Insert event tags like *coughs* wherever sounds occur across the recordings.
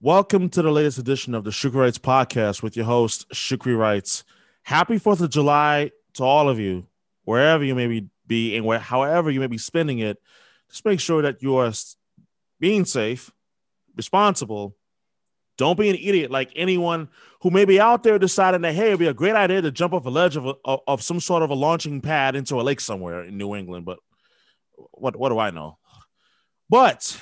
Welcome to the latest edition of the Shukri Wrights podcast with your host, Shukri Wrights. Happy 4th of July to all of you, wherever you may be, and where, however you may be spending it. Just make sure that you are being safe, responsible. Don't be an idiot like anyone who may be out there deciding that, hey, it'd be a great idea to jump off a ledge of, a, of some sort of a launching pad into a lake somewhere in New England. But what, what do I know? But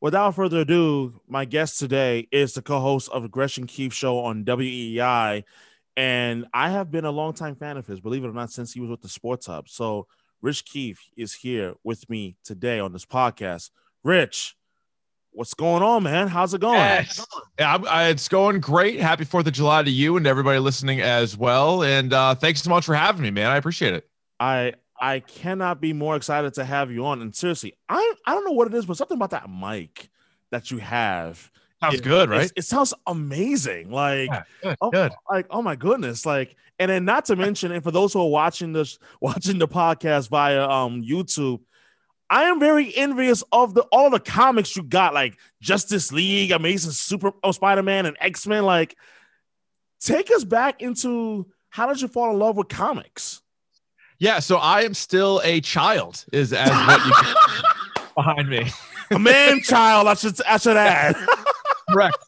without further ado, my guest today is the co-host of the Gresh Keefe show on WEEI. And I have been a longtime fan of his, believe it or not, since he was with the Sports Hub. So Rich Keefe is here with me today on this podcast. Rich, what's going on, man? How's it going? Yes. Yeah, I, it's going great. Happy Fourth of July to you and everybody listening as well. And uh, thanks so much for having me, man. I appreciate it. I I cannot be more excited to have you on. And seriously, I I don't know what it is, but something about that mic that you have sounds it, good, right? It, sounds amazing. Like, yeah, good, oh, good. like oh my goodness, like, and then not to mention, and for those who are watching this, *laughs* watching the podcast via um YouTube. I am very envious of the all the comics you got, like Justice League, Amazing Super, oh, Spider Man, and X Men. Like, take us back into how did you fall in love with comics? Yeah, so I am still a child, is as what you *laughs* behind me. A man child, I should I should add. Correct.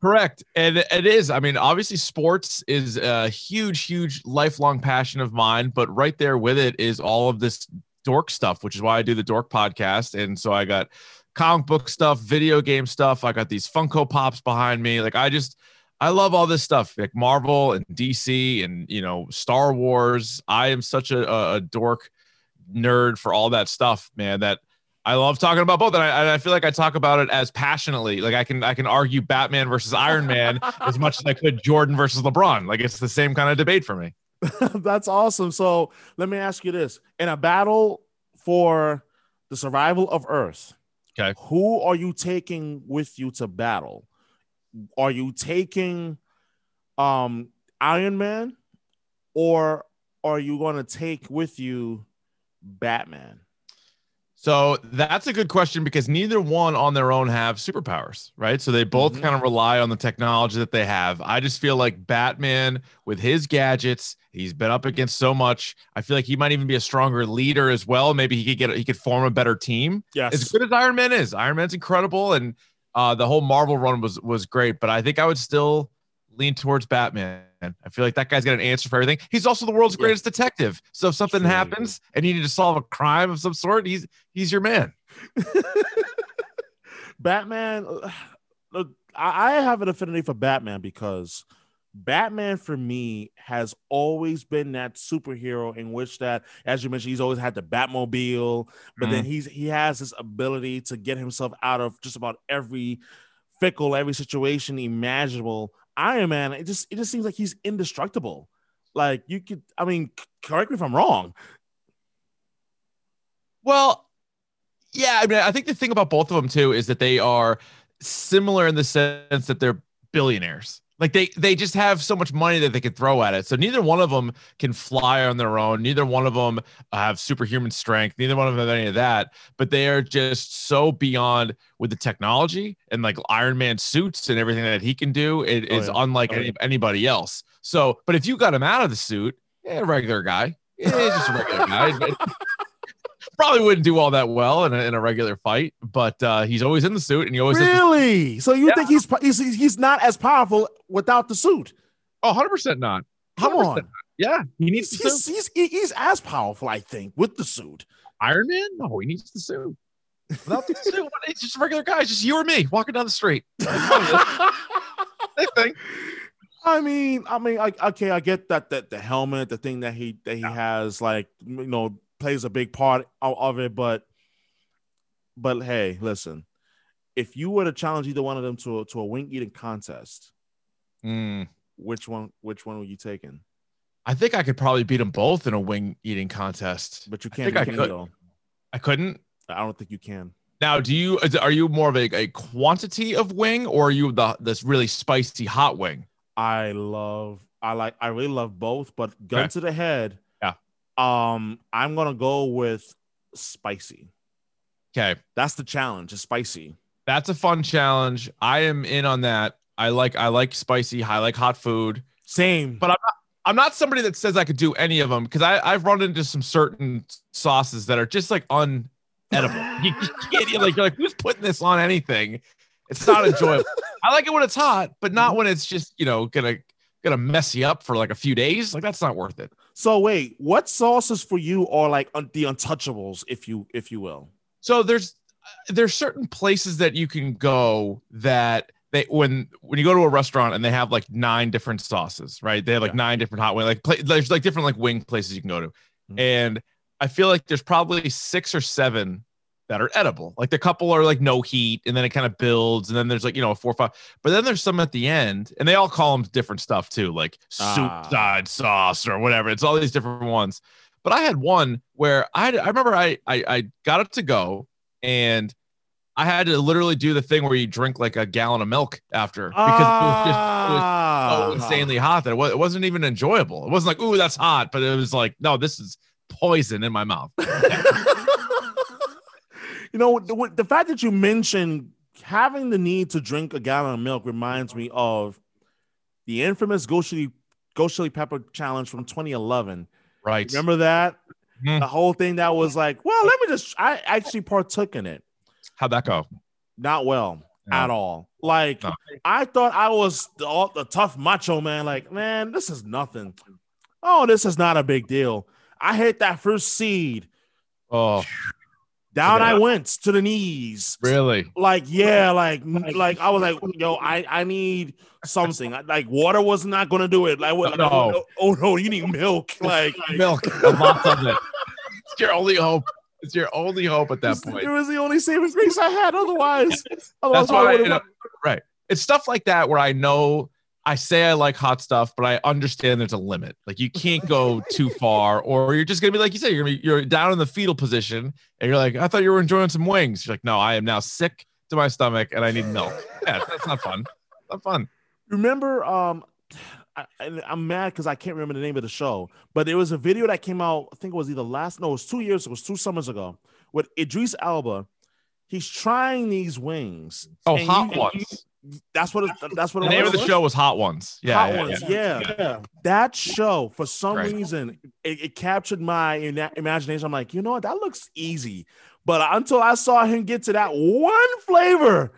Correct. And it is. I mean, obviously, sports is a huge, huge lifelong passion of mine, but right there with it is all of this dork stuff, which is why I do the dork podcast. And so I got comic book stuff, video game stuff. I got these Funko Pops behind me. Like, I just, I love all this stuff like Marvel and DC and you know Star Wars. I am such a, a dork nerd for all that stuff, man. That I love talking about both, and I, and I, feel like I talk about it as passionately. Like I can I can argue Batman versus Iron Man *laughs* as much as I could Jordan versus LeBron. Like it's the same kind of debate for me. *laughs* That's awesome. So let me ask you this: in a battle for the survival of Earth, okay, who are you taking with you to battle? Are you taking um Iron Man or are you going to take with you Batman? So that's a good question because neither one on their own have superpowers, right? So they both mm-hmm. kind of rely on the technology that they have. I just feel like Batman, with his gadgets, he's been up against so much. I feel like he might even be a stronger leader as well. Maybe he could get he could form a better team. Yes. As good as Iron Man is, Iron Man's incredible, and uh, the whole Marvel run was was great, but I think I would still lean towards Batman. I feel like that guy's got an answer for everything. He's also the world's greatest yeah. detective. So if something happens and you need to solve a crime of some sort, he's he's your man. *laughs* Batman, *sighs* look, I have an affinity for Batman because Batman for me has always been that superhero in which that, as you mentioned, he's always had the Batmobile, but mm-hmm. then he's he has this ability to get himself out of just about every fickle, every situation imaginable. Iron Man, it just it just seems like he's indestructible. Like you could, I mean, correct me if I'm wrong. Well, yeah, I mean, I think the thing about both of them too is that they are similar in the sense that they're billionaires like they they just have so much money that they could throw at it. So neither one of them can fly on their own. Neither one of them have superhuman strength. Neither one of them have any of that. But they are just so beyond with the technology and like Iron Man suits and everything that he can do. It oh, is yeah. unlike oh, any, yeah. anybody else. So, but if you got him out of the suit, yeah, a regular guy, yeah, just a regular guy. *laughs* probably wouldn't do all that well in a, in a regular fight, but uh, he's always in the suit and he always really. So you yeah. think he's, he's he's not as powerful without the suit? Oh, 100 percent not. 100% Come on. Yeah, he needs he's, he's, he's, he's as powerful, I think, with the suit. Iron Man? No, he needs the suit. Without the suit, it's just a regular guy. It's just you or me walking down the street. *laughs* Same thing. I mean, I mean, I, okay, I get that that the helmet, the thing that he that he yeah. has, like you know, plays a big part of it, but but hey, listen, if you were to challenge either one of them to a, to a wing eating contest, mm. which one which one were you taking? I think I could probably beat them both in a wing eating contest. But you can't. I, think I, could. I couldn't. I don't think you can. Now, do you are you more of a, a quantity of wing or are you the this really spicy hot wing? I love I like I really love both, but gun okay. to the head, um, I'm gonna go with spicy. Okay, that's the challenge. Is spicy. That's a fun challenge. I am in on that. I like I like spicy. I like hot food. Same. But I'm not, I'm not somebody that says I could do any of them because I I've run into some certain sauces that are just like unedible. *laughs* you, can't like you're like who's putting this on anything? It's not enjoyable. *laughs* I like it when it's hot, but not when it's just you know gonna gonna mess you up for like a few days. Like that's not worth it. So wait, what sauces for you are like un- the untouchables, if you if you will? So there's there's certain places that you can go that they when when you go to a restaurant and they have like nine different sauces, right? They have like yeah. nine different hot wing like pla- there's like different like wing places you can go to, mm-hmm. and I feel like there's probably six or seven that are edible. Like the couple are like no heat, and then it kind of builds, and then there's like you know a four or five, but then there's some at the end, and they all call them different stuff too, like ah. soup side sauce or whatever. It's all these different ones. But I had one where I had, I remember I, I I got it to go, and I had to literally do the thing where you drink like a gallon of milk after because it was just it was so ah. insanely hot that it, was, it wasn't even enjoyable. It wasn't like, ooh, that's hot, but it was like, no, this is poison in my mouth. *laughs* you know, the, the fact that you mentioned having the need to drink a gallon of milk reminds me of the infamous Ghost Chili, Ghost Chili Pepper Challenge from 2011. Right. Remember that? Mm-hmm. The whole thing that was like, well, let me just, I actually partook in it. How'd that go? Not well no. at all. Like, no. I thought I was the, the tough macho man. Like, man, this is nothing. Oh, this is not a big deal. I hit that first seed. Oh, down yeah. I went to the knees. Really? Like, yeah, like, like I was like, *laughs* yo, I, I need something. Like, water was not gonna do it. Like, what? No. Oh, oh no, you need milk. Like, milk. Lots of it. It's your only hope. It's your only hope at that point. It was the only saving grace I had. Otherwise, otherwise that's why. I, you know, right. It's stuff like that where I know I say I like hot stuff, but I understand there's a limit. Like you can't go too *laughs* far, or you're just gonna be like you said, you're gonna be you're down in the fetal position, and you're like, I thought you were enjoying some wings. You're like, no, I am now sick to my stomach and I need milk. Yeah, that's not fun. Not fun. Remember, um, *sighs* I, am mad because I can't remember the name of the show, but there was a video that came out. I think it was either last, no, it was two years, it was two summers ago, with Idris Elba. He's trying these wings. Oh, hot ones. That's what. It, that's what. The name of the show was Hot Ones. Yeah, Hot yeah, Ones. Yeah. Yeah. yeah. That show, for some right. reason, it, it, captured my imagination. I'm like, you know what? That looks easy. But until I saw him get to that one flavor,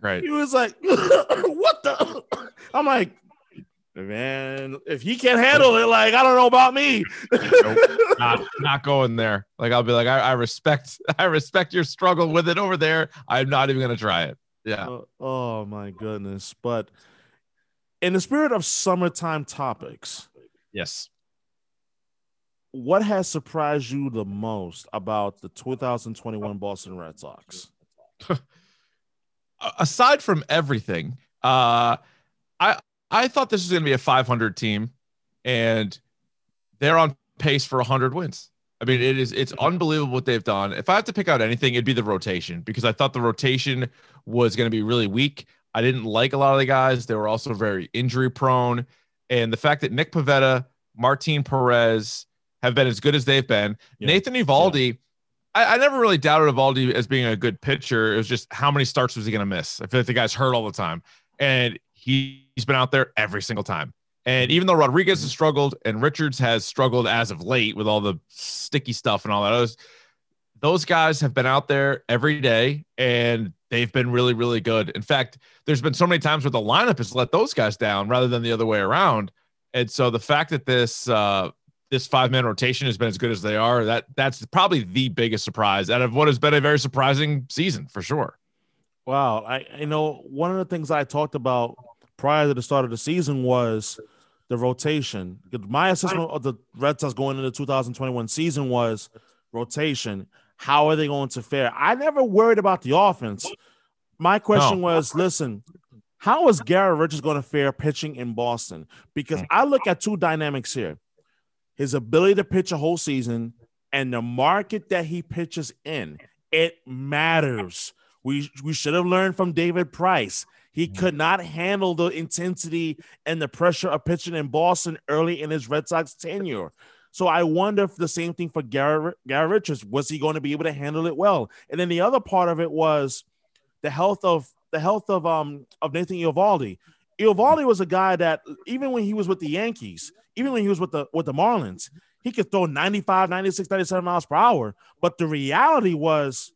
right? He was like, *coughs* "What the?" *coughs* I'm like, man, if he can't handle it, like I don't know about me. nope, *laughs* not, not going there. Like I'll be like, I, I respect, *laughs* I respect your struggle with it over there. I'm not even gonna try it. Yeah. Uh, oh my goodness. But in the spirit of summertime topics, yes. What has surprised you the most about the 2021 Boston Red Sox? *laughs* Aside from everything, uh, I I thought this was going to be a 500 team, and they're on pace for 100 wins. I mean, it is it's unbelievable what they've done. If I have to pick out anything, it'd be the rotation because I thought the rotation was going to be really weak. I didn't like a lot of the guys. They were also very injury prone. And the fact that Nick Pivetta, Martin Perez have been as good as they've been. Yeah. Nathan Eovaldi, yeah. I, I, never really doubted Eovaldi as being a good pitcher. It was just how many starts was he going to miss? I feel like the guy's hurt all the time. And he, he's been out there every single time. And even though Rodriguez has struggled and Richards has struggled as of late with all the sticky stuff and all that, those, those guys have been out there every day and they've been really, really good. In fact, there's been so many times where the lineup has let those guys down rather than the other way around. And so the fact that this uh, this five man rotation has been as good as they are, that that's probably the biggest surprise out of what has been a very surprising season for sure. Wow, I you know one of the things I talked about prior to the start of the season was the rotation. My assessment of the Red Sox going into the 2021 season was rotation. How are they going to fare? I never worried about the offense. My question no. was listen, how is Garrett Richards going to fare pitching in Boston? Because I look at two dynamics here his ability to pitch a whole season and the market that he pitches in. It matters. We, we should have learned from David Price. He could not handle the intensity and the pressure of pitching in Boston early in his Red Sox tenure. So I wonder if the same thing for Garrett, Garrett Richards was he going to be able to handle it well? And then the other part of it was the health of the health of um of Nathan Eovaldi. Eovaldi was a guy that even when he was with the Yankees, even when he was with the with the Marlins, he could throw 95, 96, 97 miles per hour. But the reality was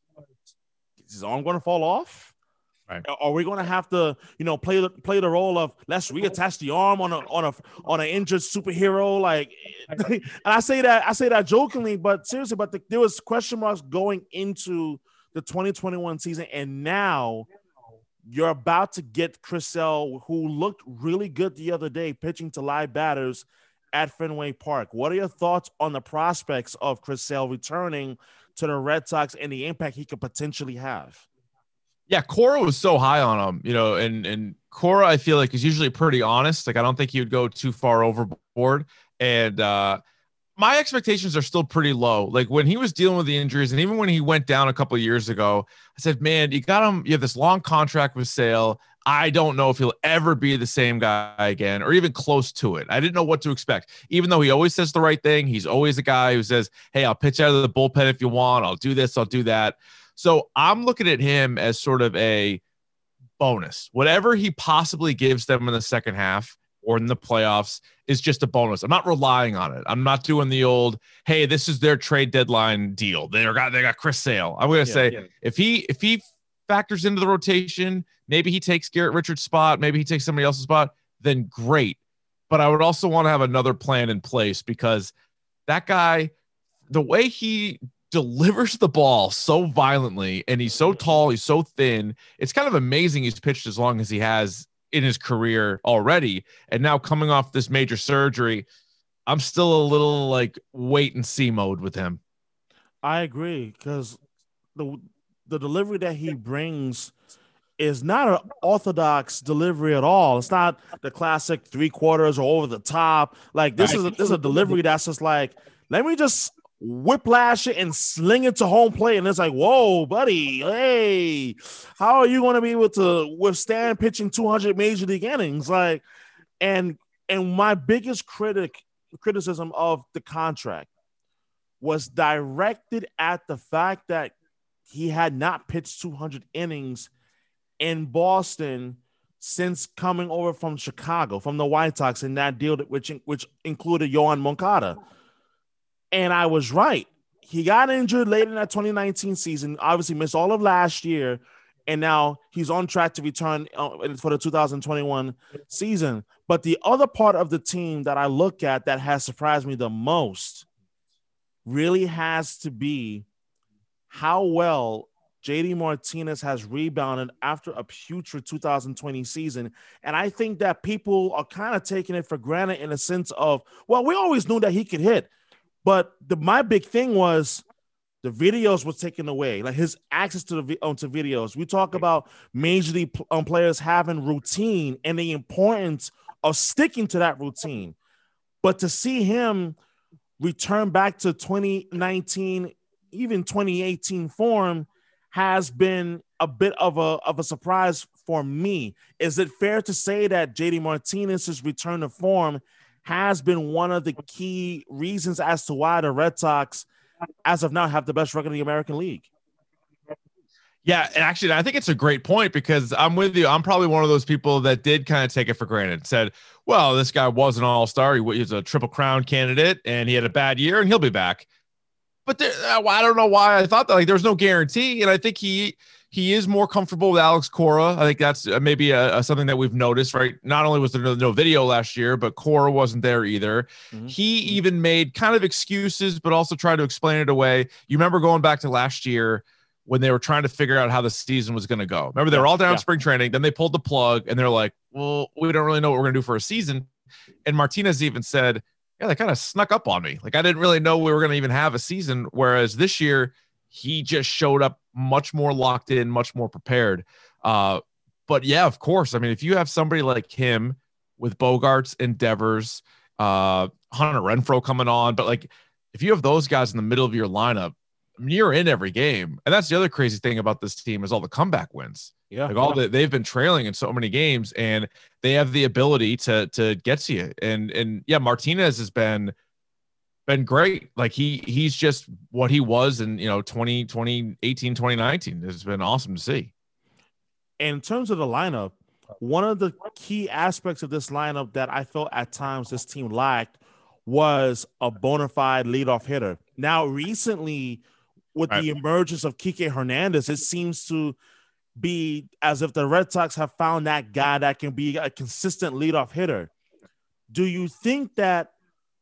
is his arm going to fall off? Right. Uh, are we going to have to, you know, play the play the role of let's reattach the arm on a on a on an injured superhero? Like, *laughs* and I say that I say that jokingly, but seriously, but the, there was question marks going into the 2021 season, and now you're about to get Chris Sale, who looked really good the other day, pitching to live batters at Fenway Park. What are your thoughts on the prospects of Chris Sale returning to the Red Sox and the impact he could potentially have? Yeah, Cora was so high on him, you know, and and Cora I feel like is usually pretty honest. Like I don't think he would go too far overboard. And uh my expectations are still pretty low. Like when he was dealing with the injuries, and even when he went down a couple years ago, I said, "Man, you got him. You have this long contract with Sale. I don't know if he'll ever be the same guy again, or even close to it. I didn't know what to expect. Even though he always says the right thing, he's always a guy who says, "Hey, I'll pitch out of the bullpen if you want. I'll do this. I'll do that." So I'm looking at him as sort of a bonus. Whatever he possibly gives them in the second half or in the playoffs is just a bonus. I'm not relying on it. I'm not doing the old, hey, this is their trade deadline deal. They got they got Chris Sale. I'm gonna yeah, say yeah. if he if he factors into the rotation, maybe he takes Garrett Richards' spot, maybe he takes somebody else's spot, then great. But I would also want to have another plan in place because that guy, the way he delivers the ball so violently and he's so tall, he's so thin. It's kind of amazing he's pitched as long as he has in his career already. And now coming off this major surgery, I'm still a little like wait and see mode with him. I agree because the the delivery that he brings is not an orthodox delivery at all. It's not the classic three quarters or over the top. Like this is a, this is a delivery that's just like let me just whiplash it and sling it to home plate. And it's like, whoa, buddy, hey, how are you going to be able to withstand pitching 200 major league innings? Like, and and my biggest critic criticism of the contract was directed at the fact that he had not pitched 200 innings in Boston since coming over from Chicago, from the White Sox, in that deal which which included Yoan Moncada. And I was right. He got injured late in that 2019 season, obviously missed all of last year, and now he's on track to return uh, for the 2021 season. But the other part of the team that I look at that has surprised me the most really has to be how well JD Martinez has rebounded after a putrid 2020 season. And I think that people are kind of taking it for granted in a sense of, well, we always knew that he could hit. But the my big thing was the videos was taken away, like his access to the um, to videos. We talk about major league um, players having routine and the importance of sticking to that routine. But to see him return back to 2019, even 2018 form has been a bit of a of a surprise for me. Is it fair to say that JD Martinez's return to form has been one of the key reasons as to why the Red Sox, as of now, have the best record in the American League. Yeah, and actually, I think it's a great point because I'm with you. I'm probably one of those people that did kind of take it for granted. Said, "Well, this guy was an All Star. He was a Triple Crown candidate, and he had a bad year, and he'll be back." But there, I don't know why I thought that. Like, there's no guarantee, and I think he he is more comfortable with Alex Cora. I think that's uh, maybe a, a something that we've noticed, right? Not only was there no, no video last year, but Cora wasn't there either. Mm-hmm. He even made kind of excuses, but also tried to explain it away. You remember going back to last year when they were trying to figure out how the season was going to go. Remember, they were all down yeah. spring training. Then they pulled the plug and they're like, well, we don't really know what we're going to do for a season. And Martinez even said, yeah, they kind of snuck up on me. Like, I didn't really know we were going to even have a season. Whereas this year, he just showed up much more locked in, much more prepared. Uh, but yeah, of course. I mean, if you have somebody like him with Bogaerts, and Devers, uh, Hunter Renfroe coming on, but like if you have those guys in the middle of your lineup, you're in every game. And that's the other crazy thing about this team is all the comeback wins. Yeah. Like all yeah. the they've been trailing in so many games and they have the ability to to get to you. And and yeah, Martinez has been been great. Like he he's just what he was in you know 20, 2018, 2019. It's been awesome to see. in terms of the lineup, one of the key aspects of this lineup that I felt at times this team lacked was a bona fide leadoff hitter. Now, recently, with right. the emergence of Kike Hernandez, it seems to be as if the Red Sox have found that guy that can be a consistent leadoff hitter. Do you think that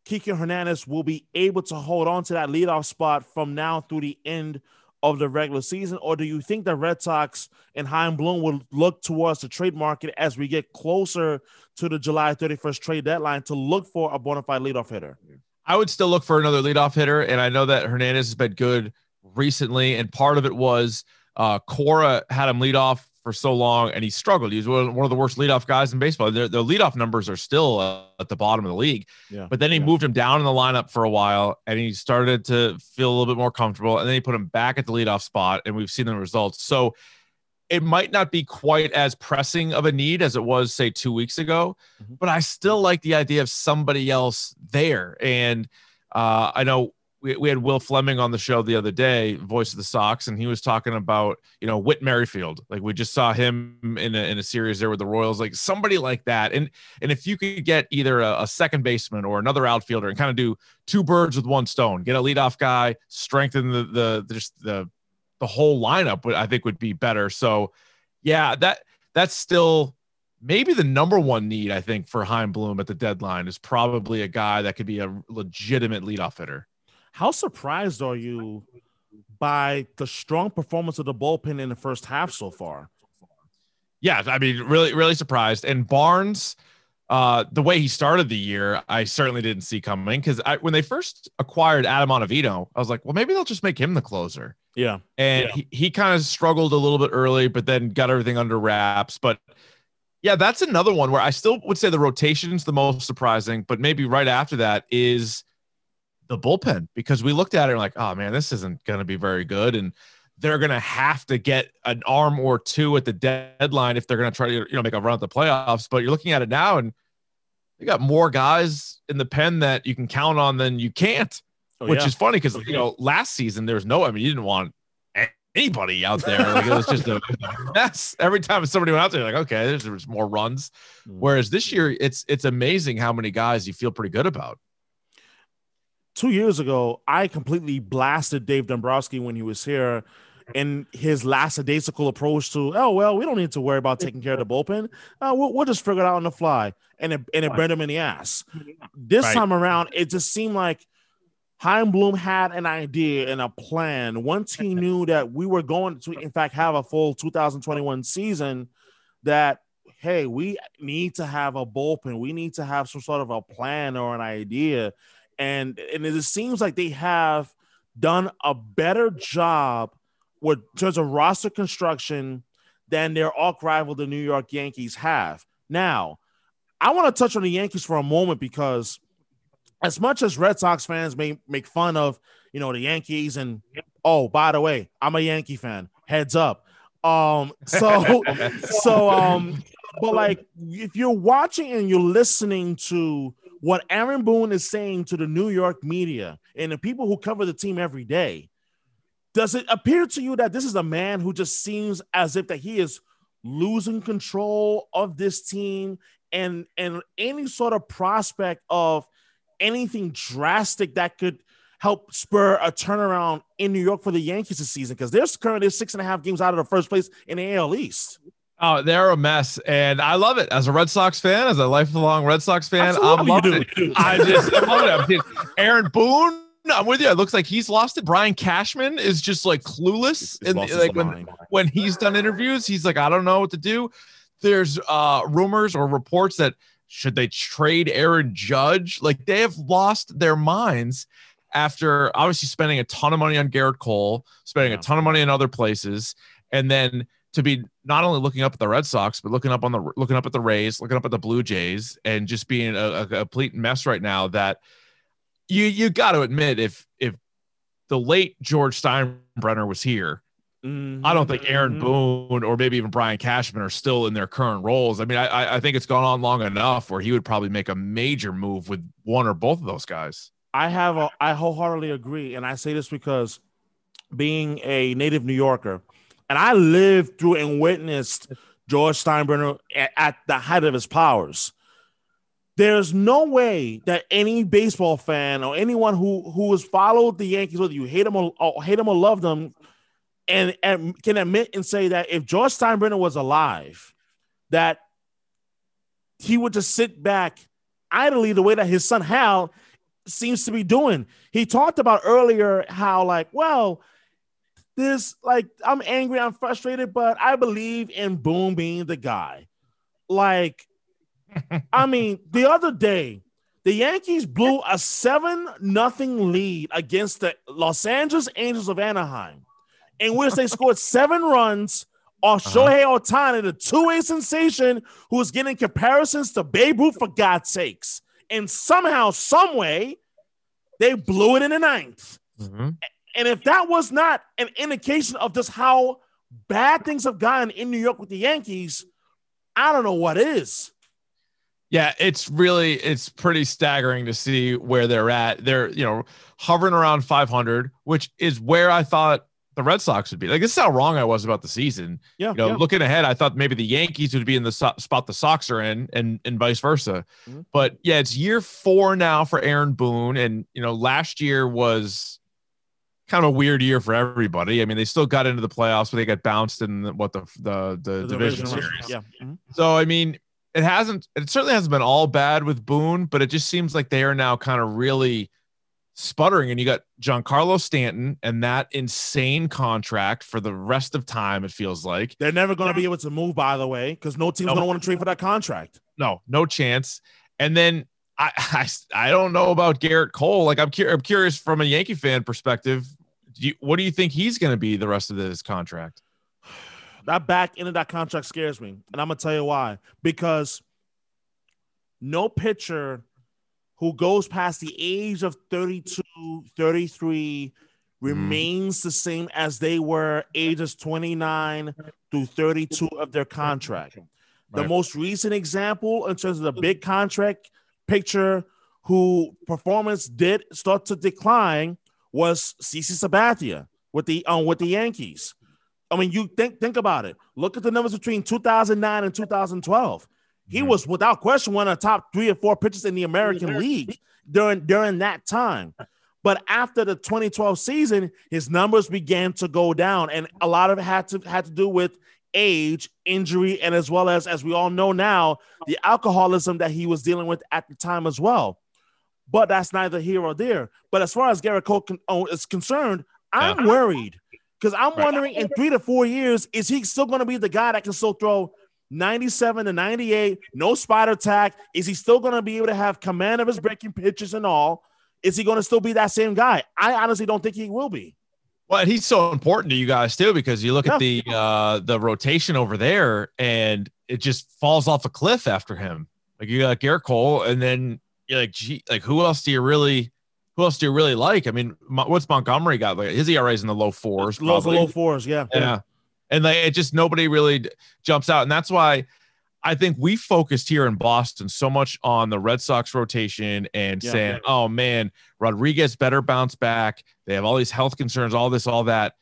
Kike Hernandez will be able to hold on to that leadoff spot from now through the end of the regular season, or do you think the Red Sox and Chaim Bloom will look towards the trade market as we get closer to the July 31st trade deadline to look for a bona fide leadoff hitter? I would still look for another leadoff hitter, and I know that Hernandez has been good recently, and part of it was uh, Cora had him lead off for so long, and he struggled. He was one of the worst leadoff guys in baseball. Their, their leadoff numbers are still uh, at the bottom of the league. Yeah. But then he yeah. moved him down in the lineup for a while, and he started to feel a little bit more comfortable. And then he put him back at the leadoff spot, and we've seen the results. So it might not be quite as pressing of a need as it was, say, two weeks ago. Mm-hmm. But I still like the idea of somebody else there. And uh, I know we, we had Will Fleming on the show the other day, voice of the Sox, and he was talking about, you know, Whit Merrifield. Like we just saw him in a, in a series there with the Royals, like somebody like that. And, and if you could get either a, a second baseman or another outfielder and kind of do two birds with one stone, get a leadoff guy, strengthen the, the, just the, the whole lineup, I think would be better. So yeah, that, that's still maybe the number one need I think for Chaim Bloom at the deadline is probably a guy that could be a legitimate leadoff hitter. How surprised are you by the strong performance of the bullpen in the first half so far? Yeah, I mean, really, really surprised. And Barnes, uh, the way he started the year, I certainly didn't see coming because when they first acquired Adam Ottavino, I was like, well, maybe they'll just make him the closer. Yeah. And yeah. he, he kind of struggled a little bit early, but then got everything under wraps. But yeah, that's another one where I still would say the rotation's the most surprising, but maybe right after that is the bullpen because we looked at it and like, oh man, this isn't going to be very good, and they're going to have to get an arm or two at the deadline if they're going to try to you know make a run at the playoffs. But you're looking at it now, and you got more guys in the pen that you can count on than you can't, oh, which yeah. is funny because you know last season there was no, I mean, you didn't want anybody out there. *laughs* Like it was just a mess. Every time somebody went out there, like, okay, there's, there's more runs. Mm. Whereas this year, it's it's amazing how many guys you feel pretty good about two years ago, I completely blasted Dave Dombrowski when he was here and his lackadaisical approach to, oh, well, we don't need to worry about taking care of the bullpen. Uh, we'll, we'll, just figure it out on the fly. And it, and it burned him in the ass. This right. time around, it just seemed like Chaim Bloom had an idea and a plan. Once he *laughs* knew that we were going to, in fact, have a full 2021 season, that hey, we need to have a bullpen. We need to have some sort of a plan or an idea and and it seems like they have done a better job with terms of roster construction than their arch rival, the New York Yankees, have. Now, I want to touch on the Yankees for a moment because as much as Red Sox fans may make fun of, you know, the Yankees and oh, by the way, I'm a Yankee fan. Heads up. Um, so *laughs* so um, but like if you're watching and you're listening to what Aaron Boone is saying to the New York media and the people who cover the team every day, does it appear to you that this is a man who just seems as if that he is losing control of this team and and any sort of prospect of anything drastic that could help spur a turnaround in New York for the Yankees this season because they're currently six and a half games out of the first place in the AL East. Oh, they're a mess, and I love it as a Red Sox fan, as a lifelong Red Sox fan. Absolutely I'm loving it. I *laughs* just love it. Aaron Boone. I'm with you. It looks like he's lost it. Brian Cashman is just like clueless, and like when when he's done interviews, he's like, I don't know what to do. There's uh rumors or reports that should they trade Aaron Judge? Like they have lost their minds after obviously spending a ton of money on Gerrit Cole, spending yeah. a ton of money in other places, and then to be not only looking up at the Red Sox, but looking up on the looking up at the Rays, looking up at the Blue Jays, and just being a, a complete mess right now. That you you got to admit, if if the late George Steinbrenner was here, mm-hmm. I don't think Aaron mm-hmm. Boone or maybe even Brian Cashman are still in their current roles. I mean, I I think it's gone on long enough where he would probably make a major move with one or both of those guys. I have a I wholeheartedly agree, and I say this because being a native New Yorker and I lived through and witnessed George Steinbrenner at, at the height of his powers. There's no way that any baseball fan or anyone who who has followed the Yankees, whether you hate them or, or hate them or love them, and, and can admit and say that if George Steinbrenner was alive, that he would just sit back idly the way that his son Hal seems to be doing. He talked about earlier how, like, well, this, like, I'm angry, I'm frustrated, but I believe in Boone being the guy. Like, I *laughs* mean, the other day, the Yankees blew a seven nothing lead against the Los Angeles Angels of Anaheim, in which they scored *laughs* seven runs off uh-huh. Shohei Ohtani, the two-way sensation who was getting comparisons to Babe Ruth for God's sakes. And somehow, some way, they blew it in the ninth. Mm-hmm. And if that was not an indication of just how bad things have gone in New York with the Yankees, I don't know what is. Yeah, it's really it's pretty staggering to see where they're at. They're, you know, hovering around 500, which is where I thought the Red Sox would be. Like this is how wrong I was about the season. Yeah. You know, yeah. looking ahead, I thought maybe the Yankees would be in the so- spot the Sox are in, and and vice versa. Mm-hmm. But yeah, it's year four now for Aaron Boone, and you know, last year was kind of a weird year for everybody. I mean, they still got into the playoffs, but they got bounced in the, what the the the, the division series. Yeah. Mm-hmm. So I mean, it hasn't. It certainly hasn't been all bad with Boone, but it just seems like they are now kind of really sputtering and you got Giancarlo Stanton and that insane contract for the rest of time it feels like. They're never going to be able to move by the way cuz no team's no. going to want to trade for that contract. No, no chance. And then I, *laughs* I I don't know about Gerrit Cole. Like I'm, cu- I'm curious from a Yankee fan perspective, do you, what do you think he's going to be the rest of this contract? That back end of that contract scares me, and I'm going to tell you why. Because no pitcher who goes past the age of 32, 33 remains mm. the same as they were ages 29 through 32 of their contract. Right. The most recent example in terms of the big contract picture who performance did start to decline was CC Sabathia with the um, with the Yankees. I mean, you think think about it. Look at the numbers between 2009 and 2012. He mm-hmm. was without question one of the top three or four pitchers in the American League during during that time. But after the 2012 season, his numbers began to go down, and a lot of it had to had to do with age, injury, and as well as as we all know now, the alcoholism that he was dealing with at the time as well. But that's neither here or there. But as far as Gerrit Cole con- oh, is concerned, I'm worried because I'm right. wondering in three to four years, is he still going to be the guy that can still throw 97 to 98, no spider tack. Is he still going to be able to have command of his breaking pitches and all? Is he going to still be that same guy? I honestly don't think he will be. Well, he's so important to you guys too because you look yeah. at the uh the rotation over there and it just falls off a cliff after him. Like you got Gerrit Cole, and then you're like, gee, like who else do you really who else do you really like? I mean, what's Montgomery got? Like his ERA is in the low fours, low, low fours, yeah, yeah and like it just nobody really jumps out, and that's why I think we focused here in Boston so much on the Red Sox rotation and yeah, saying, yeah. "Oh man, Rodriguez better bounce back." They have all these health concerns, all this, all that.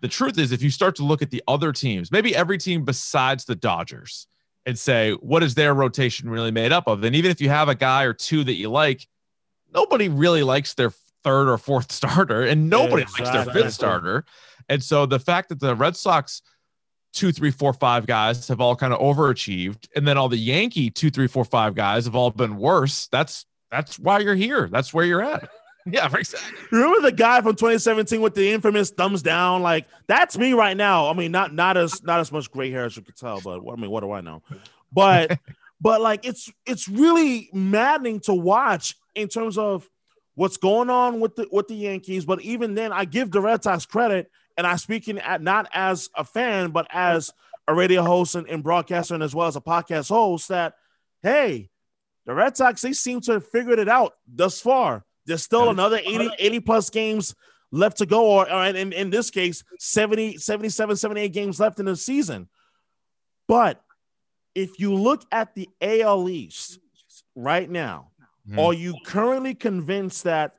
The truth is, if you start to look at the other teams, maybe every team besides the Dodgers, and say, what is their rotation really made up of? Then even if you have a guy or two that you like, nobody really likes their third or fourth *laughs* starter, and nobody exactly. likes their fifth starter. And so the fact that the Red Sox two, three, four, five guys have all kind of overachieved, and then all the Yankee two, three, four, five guys have all been worse. That's that's why you're here. That's where you're at. *laughs* Yeah, exactly. Remember the guy from 2017 with the infamous thumbs down? Like that's me right now. I mean, not not as not as much gray hair as you could tell, but I mean, what do I know? But *laughs* but like it's it's really maddening to watch in terms of what's going on with the with the Yankees. But even then, I give the Red Sox credit and I'm speaking at not as a fan, but as a radio host and, and broadcaster, and as well as a podcast host, that hey, the Red Sox they seem to have figured it out thus far. There's still another 80, 80 plus games left to go, or, or in, in this case, 70, 77, 78 games left in the season. But if you look at the AL East right now, mm-hmm. are you currently convinced that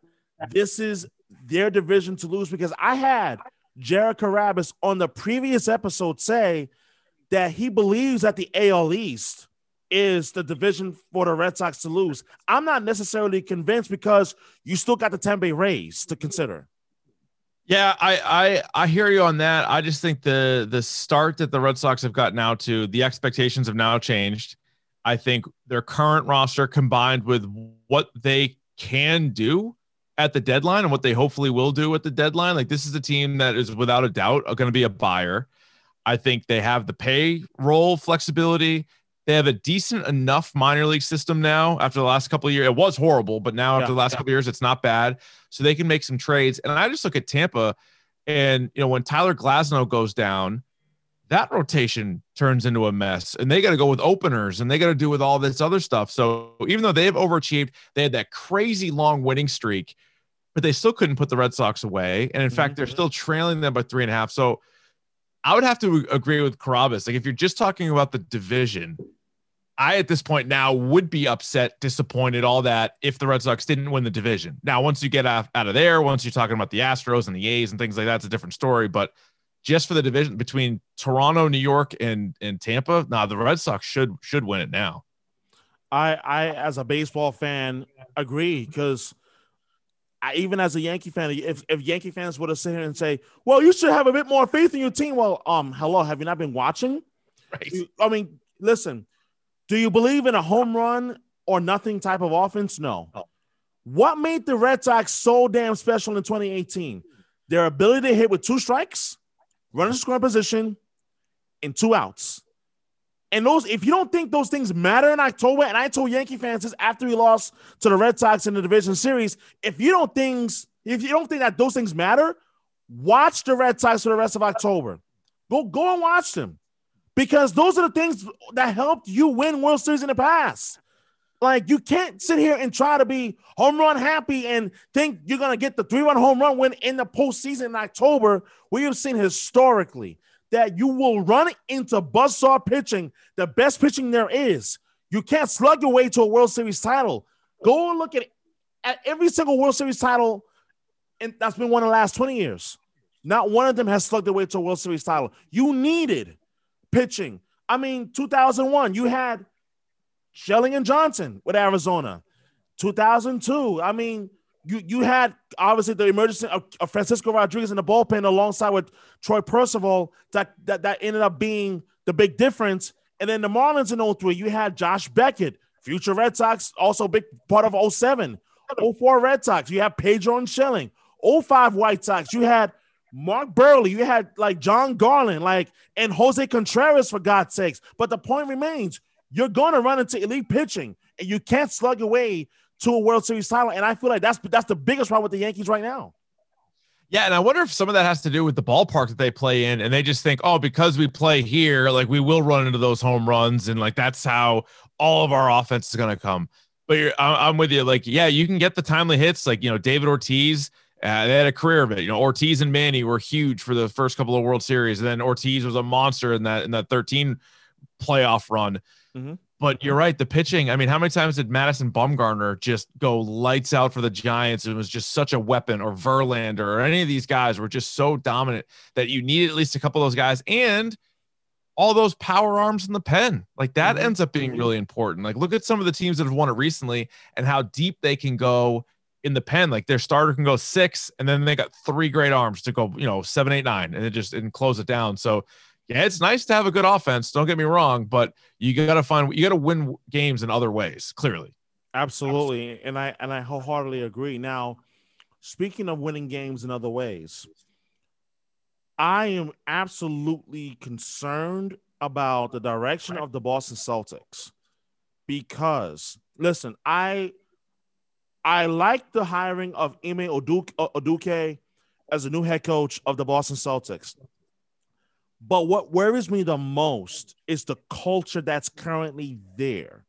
this is their division to lose? Because I had Jared Carrabis on the previous episode say that he believes that the AL East is the division for the Red Sox to lose. I'm not necessarily convinced because you still got the Tampa Rays to consider. Yeah, I, I I hear you on that. I just think the the start that the Red Sox have gotten out to, the expectations have now changed. I think their current roster combined with what they can do at the deadline and what they hopefully will do at the deadline, like this is a team that is without a doubt going to be a buyer. I think they have the payroll flexibility. They have a decent enough minor league system now after the last couple of years. It was horrible, but now after yeah, the last yeah. couple of years, it's not bad. So they can make some trades. And I just look at Tampa and, you know, when Tyler Glasnow goes down, that rotation turns into a mess and they got to go with openers and they got to do with all this other stuff. So even though they've overachieved, they had that crazy long winning streak, but they still couldn't put the Red Sox away. And in mm-hmm. fact, they're still trailing them by three and a half. So I would have to agree with Carrabis. Like if you're just talking about the division, I at this point now would be upset, disappointed, all that if the Red Sox didn't win the division. Now, once you get out, out of there, once you're talking about the Astros and the A's and things like that, it's a different story. But just for the division between Toronto, New York, and and Tampa, nah, the Red Sox should should win it now. I I as a baseball fan agree because even as a Yankee fan, if, if Yankee fans would have sit here and say, "Well, you should have a bit more faith in your team," well, um, hello, have you not been watching? Right. I mean, listen, do you believe in a home run or nothing type of offense? No. Oh. What made the Red Sox so damn special in 2018? Their ability to hit with two strikes, run a scoring position, and two outs. And those, if you don't think those things matter in October, and I told Yankee fans this after we lost to the Red Sox in the division series, if you don't things, if you don't think that those things matter, watch the Red Sox for the rest of October. Go, go and watch them because those are the things that helped you win World Series in the past. Like you can't sit here and try to be home run happy and think you're gonna get the three-run home run win in the postseason in October. We have seen historically that you will run into buzzsaw pitching, the best pitching there is. You can't slug your way to a World Series title. Go and look at, at every single World Series title and that's been won in the last 20 years. Not one of them has slugged their way to a World Series title. You needed pitching. I mean, 2001, you had Schilling and Johnson with Arizona. 2002, I mean, you you had obviously the emergence of, of Francisco Rodriguez in the bullpen alongside with Troy Percival that, that that ended up being the big difference. And then the Marlins in 03, you had Josh Beckett, future Red Sox, also big part of 07. 04 Red Sox, you have Pedro and Schilling. 05 White Sox, you had Mark Buehrle, you had like Jon Garland, like and Jose Contreras for God's sakes. But the point remains, you're going to run into elite pitching, and you can't slug away to a World Series title. And I feel like that's that's the biggest problem with the Yankees right now. Yeah, and I wonder if some of that has to do with the ballpark that they play in, and they just think, oh, because we play here, like we will run into those home runs, and like that's how all of our offense is going to come. But I'm with you. Like, yeah, you can get the timely hits, like you know David Ortiz uh, they had a career of it. You know, Ortiz and Manny were huge for the first couple of World Series, and then Ortiz was a monster in that in that 13 playoff run. Mm-hmm. But you're right, the pitching. I mean, how many times did Madison Bumgarner just go lights out for the Giants? It was just such a weapon, or Verlander, or any of these guys were just so dominant that you needed at least a couple of those guys, and all those power arms in the pen. Like that mm-hmm. ends up being mm-hmm. really important. Like look at some of the teams that have won it recently and how deep they can go in the pen. Like their starter can go six, and then they got three great arms to go, you know, seven, eight, nine, and it just and close it down. So yeah, it's nice to have a good offense. Don't get me wrong, but you got to find you got to win games in other ways. Clearly, absolutely, absolutely, and I and I wholeheartedly agree. Now, speaking of winning games in other ways, I am absolutely concerned about the direction of the Boston Celtics because listen, I I like the hiring of Ime Udoka as a new head coach of the Boston Celtics. But what worries me the most is the culture that's currently there.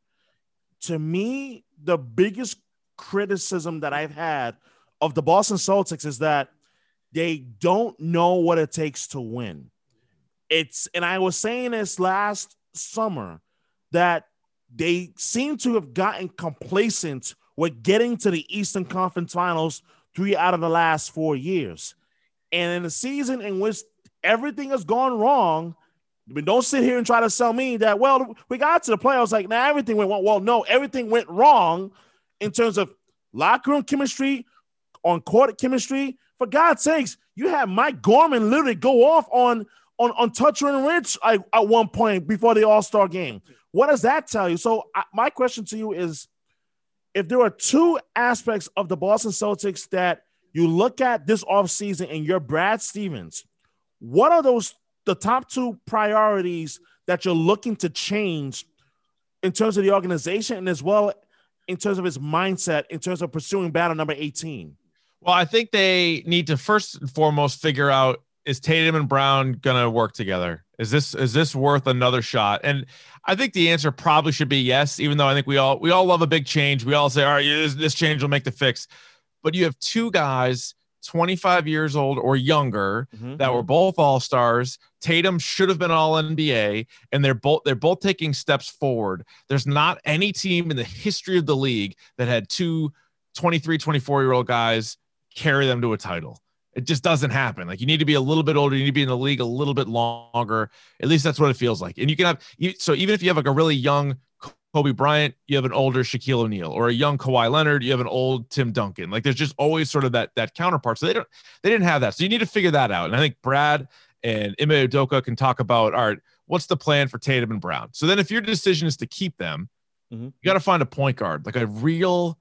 To me, the biggest criticism that I've had of the Boston Celtics is that they don't know what it takes to win. It's, and I was saying this last summer that they seem to have gotten complacent with getting to the Eastern Conference Finals three out of the last four years. And in a season in which everything has gone wrong, but don't sit here and try to sell me that, well, we got to the playoffs. Like, now everything went well. Well, no, everything went wrong in terms of locker room chemistry, on court chemistry. For God's sakes, you had Mike Gorman literally go off on on on Toucher and Rich at, at one point before the All Star game. What does that tell you? So, I, my question to you is if there are two aspects of the Boston Celtics that you look at this offseason and you're Brad Stevens, what are those the top two priorities that you're looking to change in terms of the organization and as well in terms of his mindset in terms of pursuing battle number 18? Well, I think they need to first and foremost figure out is Tatum and Brown gonna work together? Is this is this worth another shot? And I think the answer probably should be yes, even though I think we all we all love a big change. We all say, all right, this, this change will make the fix. But you have two guys 25 years old or younger mm-hmm. that were both all stars. Tatum should have been all NBA, and they're both they're both taking steps forward. There's not any team in the history of the league that had two 23, 24 year old guys carry them to a title. It just doesn't happen. Like you need to be a little bit older. You need to be in the league a little bit longer. At least that's what it feels like. And you can have you, so even if you have like a really young Kobe Bryant, you have an older Shaquille O'Neal, or a young Kawhi Leonard, you have an old Tim Duncan. Like there's just always sort of that that counterpart. So they don't they didn't have that. So you need to figure that out. And I think Brad and Ime Udoka can talk about all right, what's the plan for Tatum and Brown? So then if your decision is to keep them, mm-hmm. you got to find a point guard, like a real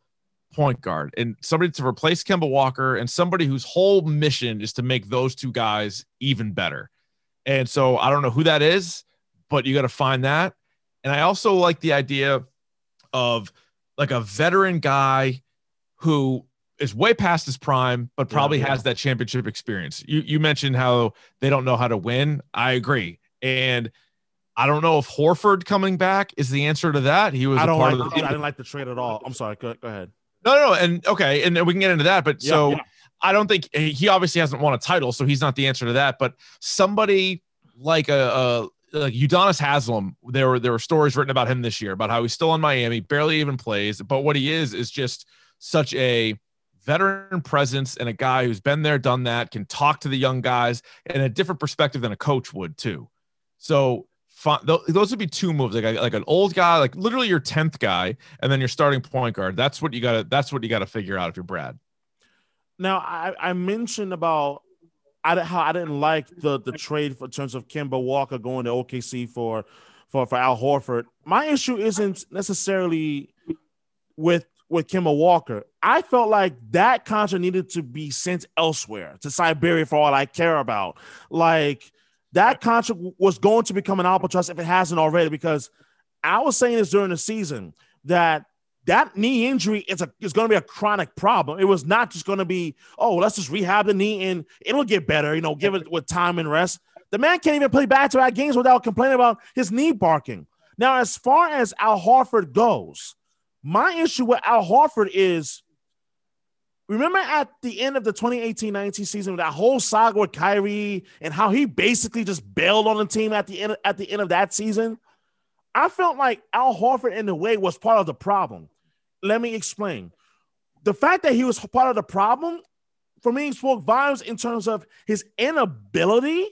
point guard and somebody to replace Kemba Walker and somebody whose whole mission is to make those two guys even better. And so I don't know who that is, but you got to find that. And I also like the idea of like a veteran guy who is way past his prime, but probably yeah, yeah. has that championship experience. You you mentioned how they don't know how to win. I agree. And I don't know if Horford coming back is the answer to that. He was I don't part like, of the I didn't like the trade at all. I'm sorry. Go, go ahead. No, no, and okay, and we can get into that. But yeah, so. I don't think he obviously hasn't won a title, so he's not the answer to that. But somebody like a, a like Udonis Haslem, there were there were stories written about him this year about how he's still in Miami, barely even plays, but what he is is just such a veteran presence and a guy who's been there, done that, can talk to the young guys in a different perspective than a coach would too. So those would be two moves like like an old guy like literally your 10th guy and then your starting point guard that's what you got to that's what you got to figure out if you're brad now i i mentioned about I, how i didn't like the the trade for in terms of Kemba walker going to okc for for for al horford my issue isn't necessarily with with Kemba Walker. I felt like that contract needed to be sent elsewhere to Siberia for all I care about. Like that contract was going to become an albatross if it hasn't already. Because I was saying this during the season that that knee injury is a is going to be a chronic problem. It was not just going to be oh let's just rehab the knee and it'll get better. You know, give it with time and rest. The man can't even play back to back games without complaining about his knee barking. Now, as far as Al Horford goes, my issue with Al Horford is Remember at the end of the 2018-19 season, that whole saga with Kyrie and how he basically just bailed on the team at the end at the end of that season. I felt like Al Horford, in a way, was part of the problem. Let me explain. The fact that he was part of the problem for me spoke volumes in terms of his inability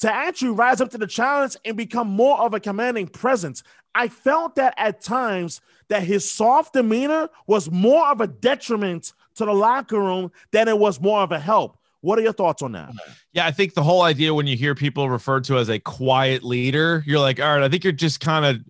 to actually rise up to the challenge and become more of a commanding presence. I felt that at times that his soft demeanor was more of a detriment to the locker room than it was more of a help. What are your thoughts on that? Yeah, I think the whole idea when you hear people referred to as a quiet leader, you're like, all right, I think you're just kind of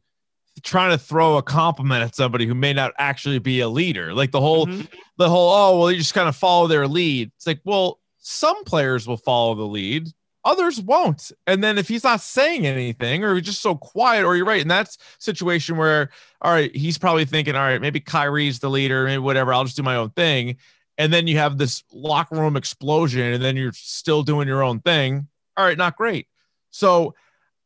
trying to throw a compliment at somebody who may not actually be a leader. Like the whole, mm-hmm. the whole, oh, well, you just kind of follow their lead. It's like, well, some players will follow the lead, others won't. And then if he's not saying anything or he's just so quiet, or you're right, in that situation where, all right, he's probably thinking, all right, maybe Kyrie's the leader, maybe whatever, I'll just do my own thing. And then you have this locker room explosion, and then you're still doing your own thing. All right, not great. So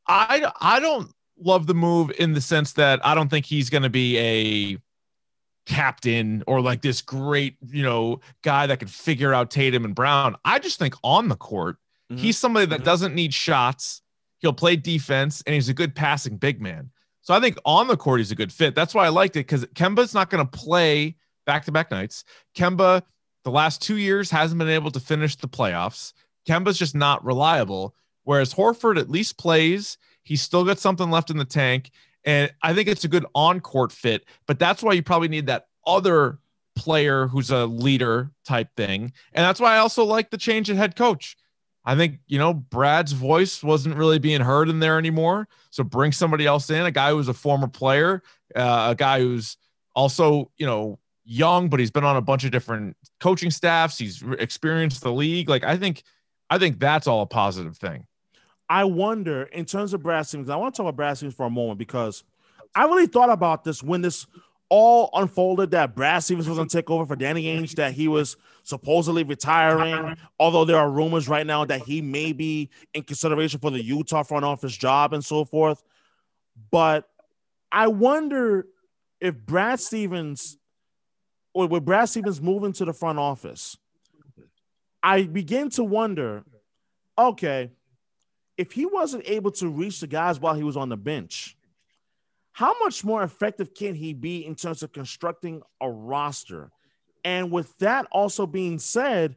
I I don't love the move in the sense that I don't think he's going to be a captain or like this great, you know, guy that could figure out Tatum and Brown. I just think on the court, Mm-hmm. He's somebody that mm-hmm. doesn't need shots. He'll play defense and he's a good passing big man. So I think on the court, he's a good fit. That's why I liked it because Kemba's not going to play back to back nights. Kemba, the last two years, hasn't been able to finish the playoffs. Kemba's just not reliable. Whereas Horford at least plays. He's still got something left in the tank. And I think it's a good on court fit. But that's why you probably need that other player who's a leader type thing. And that's why I also like the change in head coach. I think, you know, Brad's voice wasn't really being heard in there anymore. So bring somebody else in, a guy who's a former player, uh, a guy who's also, you know, young, but he's been on a bunch of different coaching staffs. He's experienced the league. Like, I think, I think that's all a positive thing. I wonder in terms of Brad Stevens, I want to talk about Brad Stevens for a moment because I really thought about this when this all unfolded that Brad Stevens was going to take over for Danny Ainge, that he was supposedly retiring. Although there are rumors right now that he may be in consideration for the Utah front office job and so forth. But I wonder if Brad Stevens, or with Brad Stevens moving to the front office, I begin to wonder okay, if he wasn't able to reach the guys while he was on the bench how much more effective can he be in terms of constructing a roster? And with that also being said,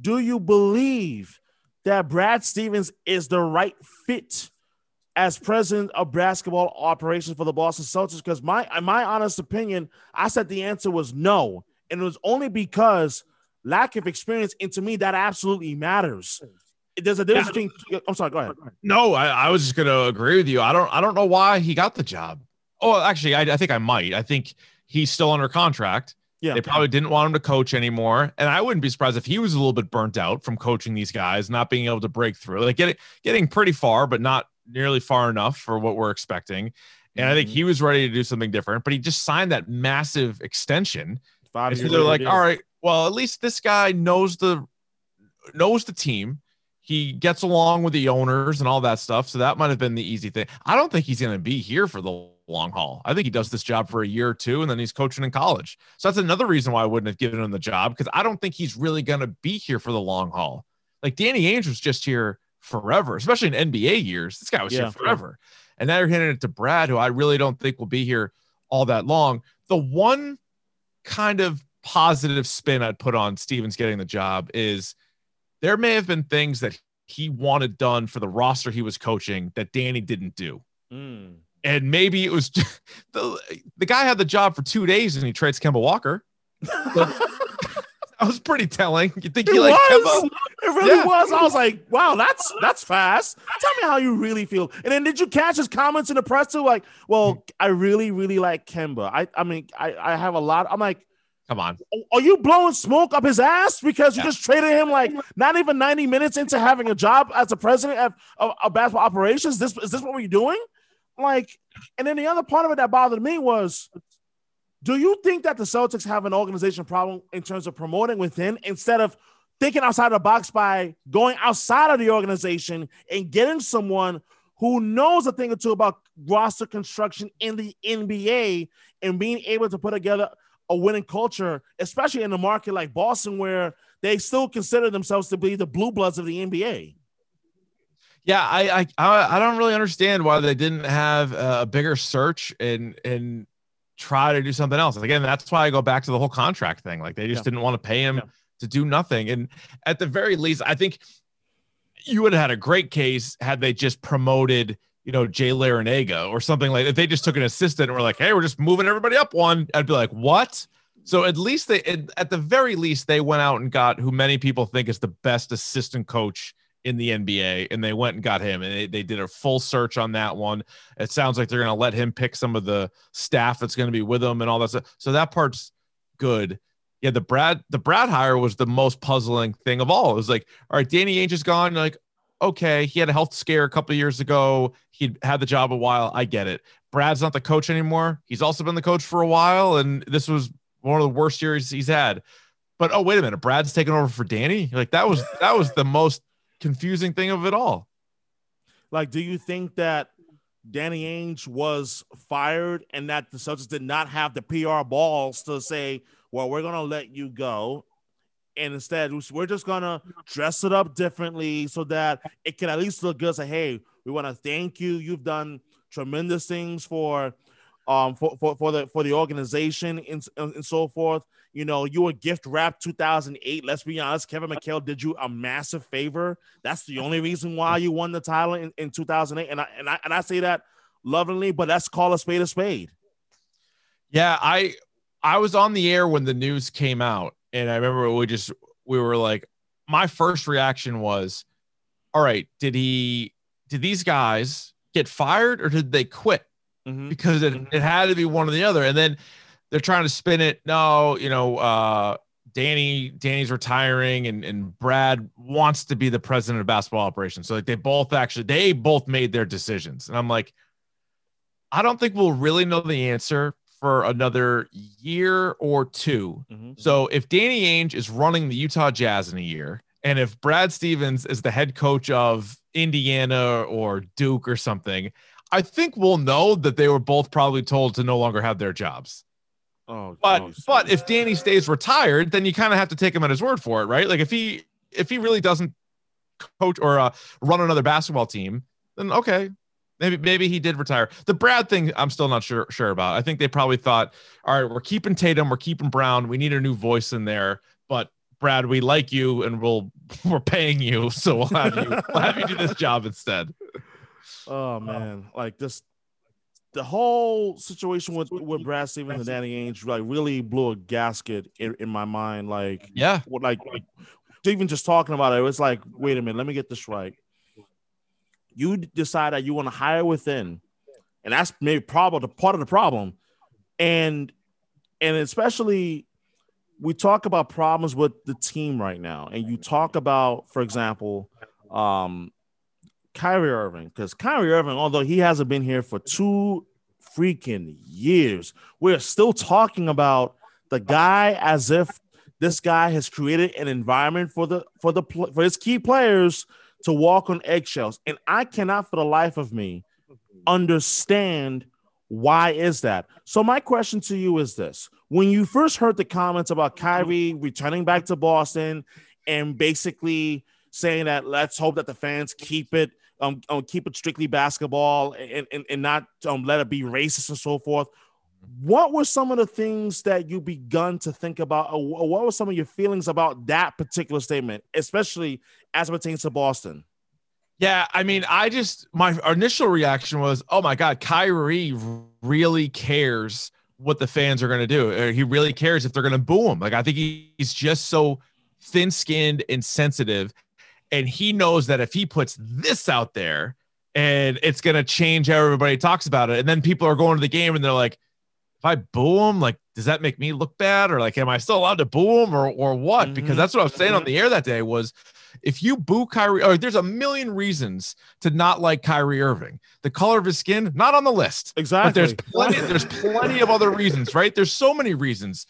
do you believe that Brad Stevens is the right fit as president of basketball operations for the Boston Celtics? Because my my honest opinion, I said the answer was no, and it was only because lack of experience. And to me, that absolutely matters. There's a difference yeah. between. I'm sorry. Go ahead. No, I, I was just going to agree with you. I don't. I don't know why he got the job. Oh, actually, I, I think I might. I think he's still under contract. Yeah. They probably didn't want him to coach anymore. And I wouldn't be surprised if he was a little bit burnt out from coaching these guys, not being able to break through. Like getting getting pretty far, but not nearly far enough for what we're expecting. And mm-hmm. I think mm-hmm. he was ready to do something different, but he just signed that massive extension. Five so they're like, all right, well, at least this guy knows the knows the team. He gets along with the owners and all that stuff. So that might have been the easy thing. I don't think he's going to be here for the long haul. I think he does this job for a year or two and then he's coaching in college. So that's another reason why I wouldn't have given him the job because I don't think he's really going to be here for the long haul. Like Danny Ainge was just here forever, especially in NBA years. This guy was yeah, here forever. Yeah. And now you're handing it to Brad, who I really don't think will be here all that long. The one kind of positive spin I'd put on Stevens getting the job is there may have been things that he wanted done for the roster he was coaching that Danny didn't do. Mm and maybe it was just, *laughs* the the guy had the job for two days and he trades Kemba Walker. *laughs* that was pretty telling. You think it he like Kemba? It really yeah. was. I was like, wow, that's that's fast. Tell me how you really feel. And then did you catch his comments in the press too? Like, well, I really, really like Kemba. I I mean, I, I have a lot. I'm like, come on. Are you blowing smoke up his ass because you yeah. just traded him like not even 90 minutes into having a job as a president of, of, of basketball operations? This is this what we're doing? like, and then the other part of it that bothered me was do you think that the Celtics have an organization problem in terms of promoting within instead of thinking outside the box by going outside of the organization and getting someone who knows a thing or two about roster construction in the NBA and being able to put together a winning culture, especially in a market like Boston, where they still consider themselves to be the blue bloods of the NBA? Yeah, I, I I don't really understand why they didn't have a bigger search and and try to do something else. Again, that's why I go back to the whole contract thing. Like they just yeah. didn't want to pay him yeah. to do nothing. And at the very least, I think you would have had a great case had they just promoted, you know, Jay Larranaga or something like if they just took an assistant and were like, hey, we're just moving everybody up one. I'd be like, what? So at least they, at the very least, they went out and got who many people think is the best assistant coach in the NBA, and they went and got him, and they, they did a full search on that one. It sounds like they're going to let him pick some of the staff that's going to be with him and all that stuff. So that part's good. Yeah, the Brad the Brad hire was the most puzzling thing of all. It was like, all right, Danny Ainge is gone. like, okay, he had a health scare a couple years ago. He'd had the job a while. I get it. Brad's not the coach anymore. He's also been the coach for a while, and this was one of the worst years he's had. But oh, wait a minute, Brad's taking over for Danny. Like that was that was the most confusing thing of it all. Like, do you think that Danny Ainge was fired and that the Celtics did not have the PR balls to say, well, we're going to let you go. And instead, we're just to dress it up differently so that it can at least look good. Say, hey, we want to thank you. You've done tremendous things for um, for, for, for the for the organization and, and so forth. You know, you were gift wrapped 2008. Let's be honest, Kevin McHale did you a massive favor. That's the only reason why you won the title in, in 2008. And I and I and I say that lovingly, but let's call a spade a spade. Yeah, I I was on the air when the news came out, and I remember we just we were like, my first reaction was, all right, did he did these guys get fired or did they quit? Mm-hmm. Because it, it had to be one or the other. And then they're trying to spin it. No, you know, uh, Danny, Danny's retiring and, and Brad wants to be the president of basketball operations. So like they both actually they both made their decisions. And I'm like, I don't think we'll really know the answer for another year or 2 mm-hmm. So if Danny Ainge is running the Utah Jazz in a year, and if Brad Stevens is the head coach of Indiana or Duke or something, I think we'll know that they were both probably told to no longer have their jobs. Oh, but oh, but if Danny stays retired, then you kind of have to take him at his word for it, right? Like if he if he really doesn't coach or uh, run another basketball team, then okay, maybe maybe he did retire. The Brad thing, I'm still not sure sure about. I think they probably thought, all right, we're keeping Tatum, we're keeping Brown, we need a new voice in there, but Brad, we like you and we'll *laughs* we're paying you, *laughs* so we'll have you we'll have you do this job instead. Oh uh, man, like this the whole situation with with Brad Stevens and Danny Ainge like really blew a gasket in, in my mind. Like, yeah, like, like even just talking about it, it was like, wait a minute, let me get this right. You decide that you want to hire within, and that's maybe probably the part of the problem, and and especially we talk about problems with the team right now, and you talk about, for example, um, Kyrie Irving, because Kyrie Irving, although he hasn't been here for two freaking years, we're still talking about the guy as if this guy has created an environment for the for the for his key players to walk on eggshells, and I cannot for the life of me understand why is that. So my question to you is this: When you first heard the comments about Kyrie returning back to Boston and basically saying that let's hope that the fans keep it um, um keep it strictly basketball and, and, and not um, let it be racist and so forth. What were some of the things that you begun to think about, or what were some of your feelings about that particular statement, especially as it pertains to Boston? Yeah, I mean, I just my initial reaction was, "Oh my God, Kyrie really cares what the fans are going to do. Uh, he really cares if they're going to boo him. Like, I think he's just so thin-skinned and sensitive and he knows that if he puts this out there and it's going to change how everybody talks about it and then people are going to the game and they're like i boo him like does that make me look bad or like am i still allowed to boo him or or what mm-hmm. because that's what i was saying on the air that day was if you boo Kyrie, or there's a million reasons to not like Kyrie Irving. The color of his skin, not on the list. Exactly. But there's plenty, there's plenty of other reasons, right? There's so many reasons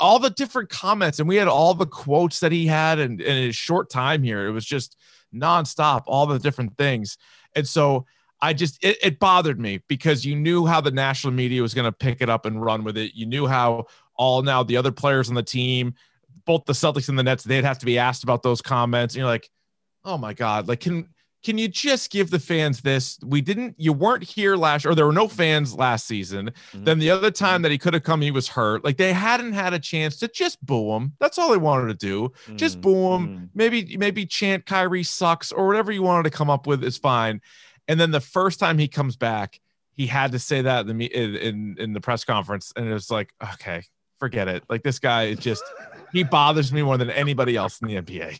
all the different comments, and we had all the quotes that he had in, in his short time here. It was just nonstop, all the different things. And so I just it, it bothered me because you knew how the national media was going to pick it up and run with it. You knew how all now the other players on the team, both the Celtics and the Nets, they'd have to be asked about those comments. And you're like, oh my God, like can can you just give the fans this? We didn't, you weren't here last, or there were no fans last season. Mm-hmm. Then the other time that he could have come, he was hurt. Like they hadn't had a chance to just boo him. That's all they wanted to do. Mm-hmm. Just boo him. Mm-hmm. Maybe, maybe chant Kyrie sucks or whatever you wanted to come up with is fine. And then the first time he comes back, he had to say that in the in, in, the press conference, and it was like, okay, forget it. Like this guy is just he bothers me more than anybody else in the NBA.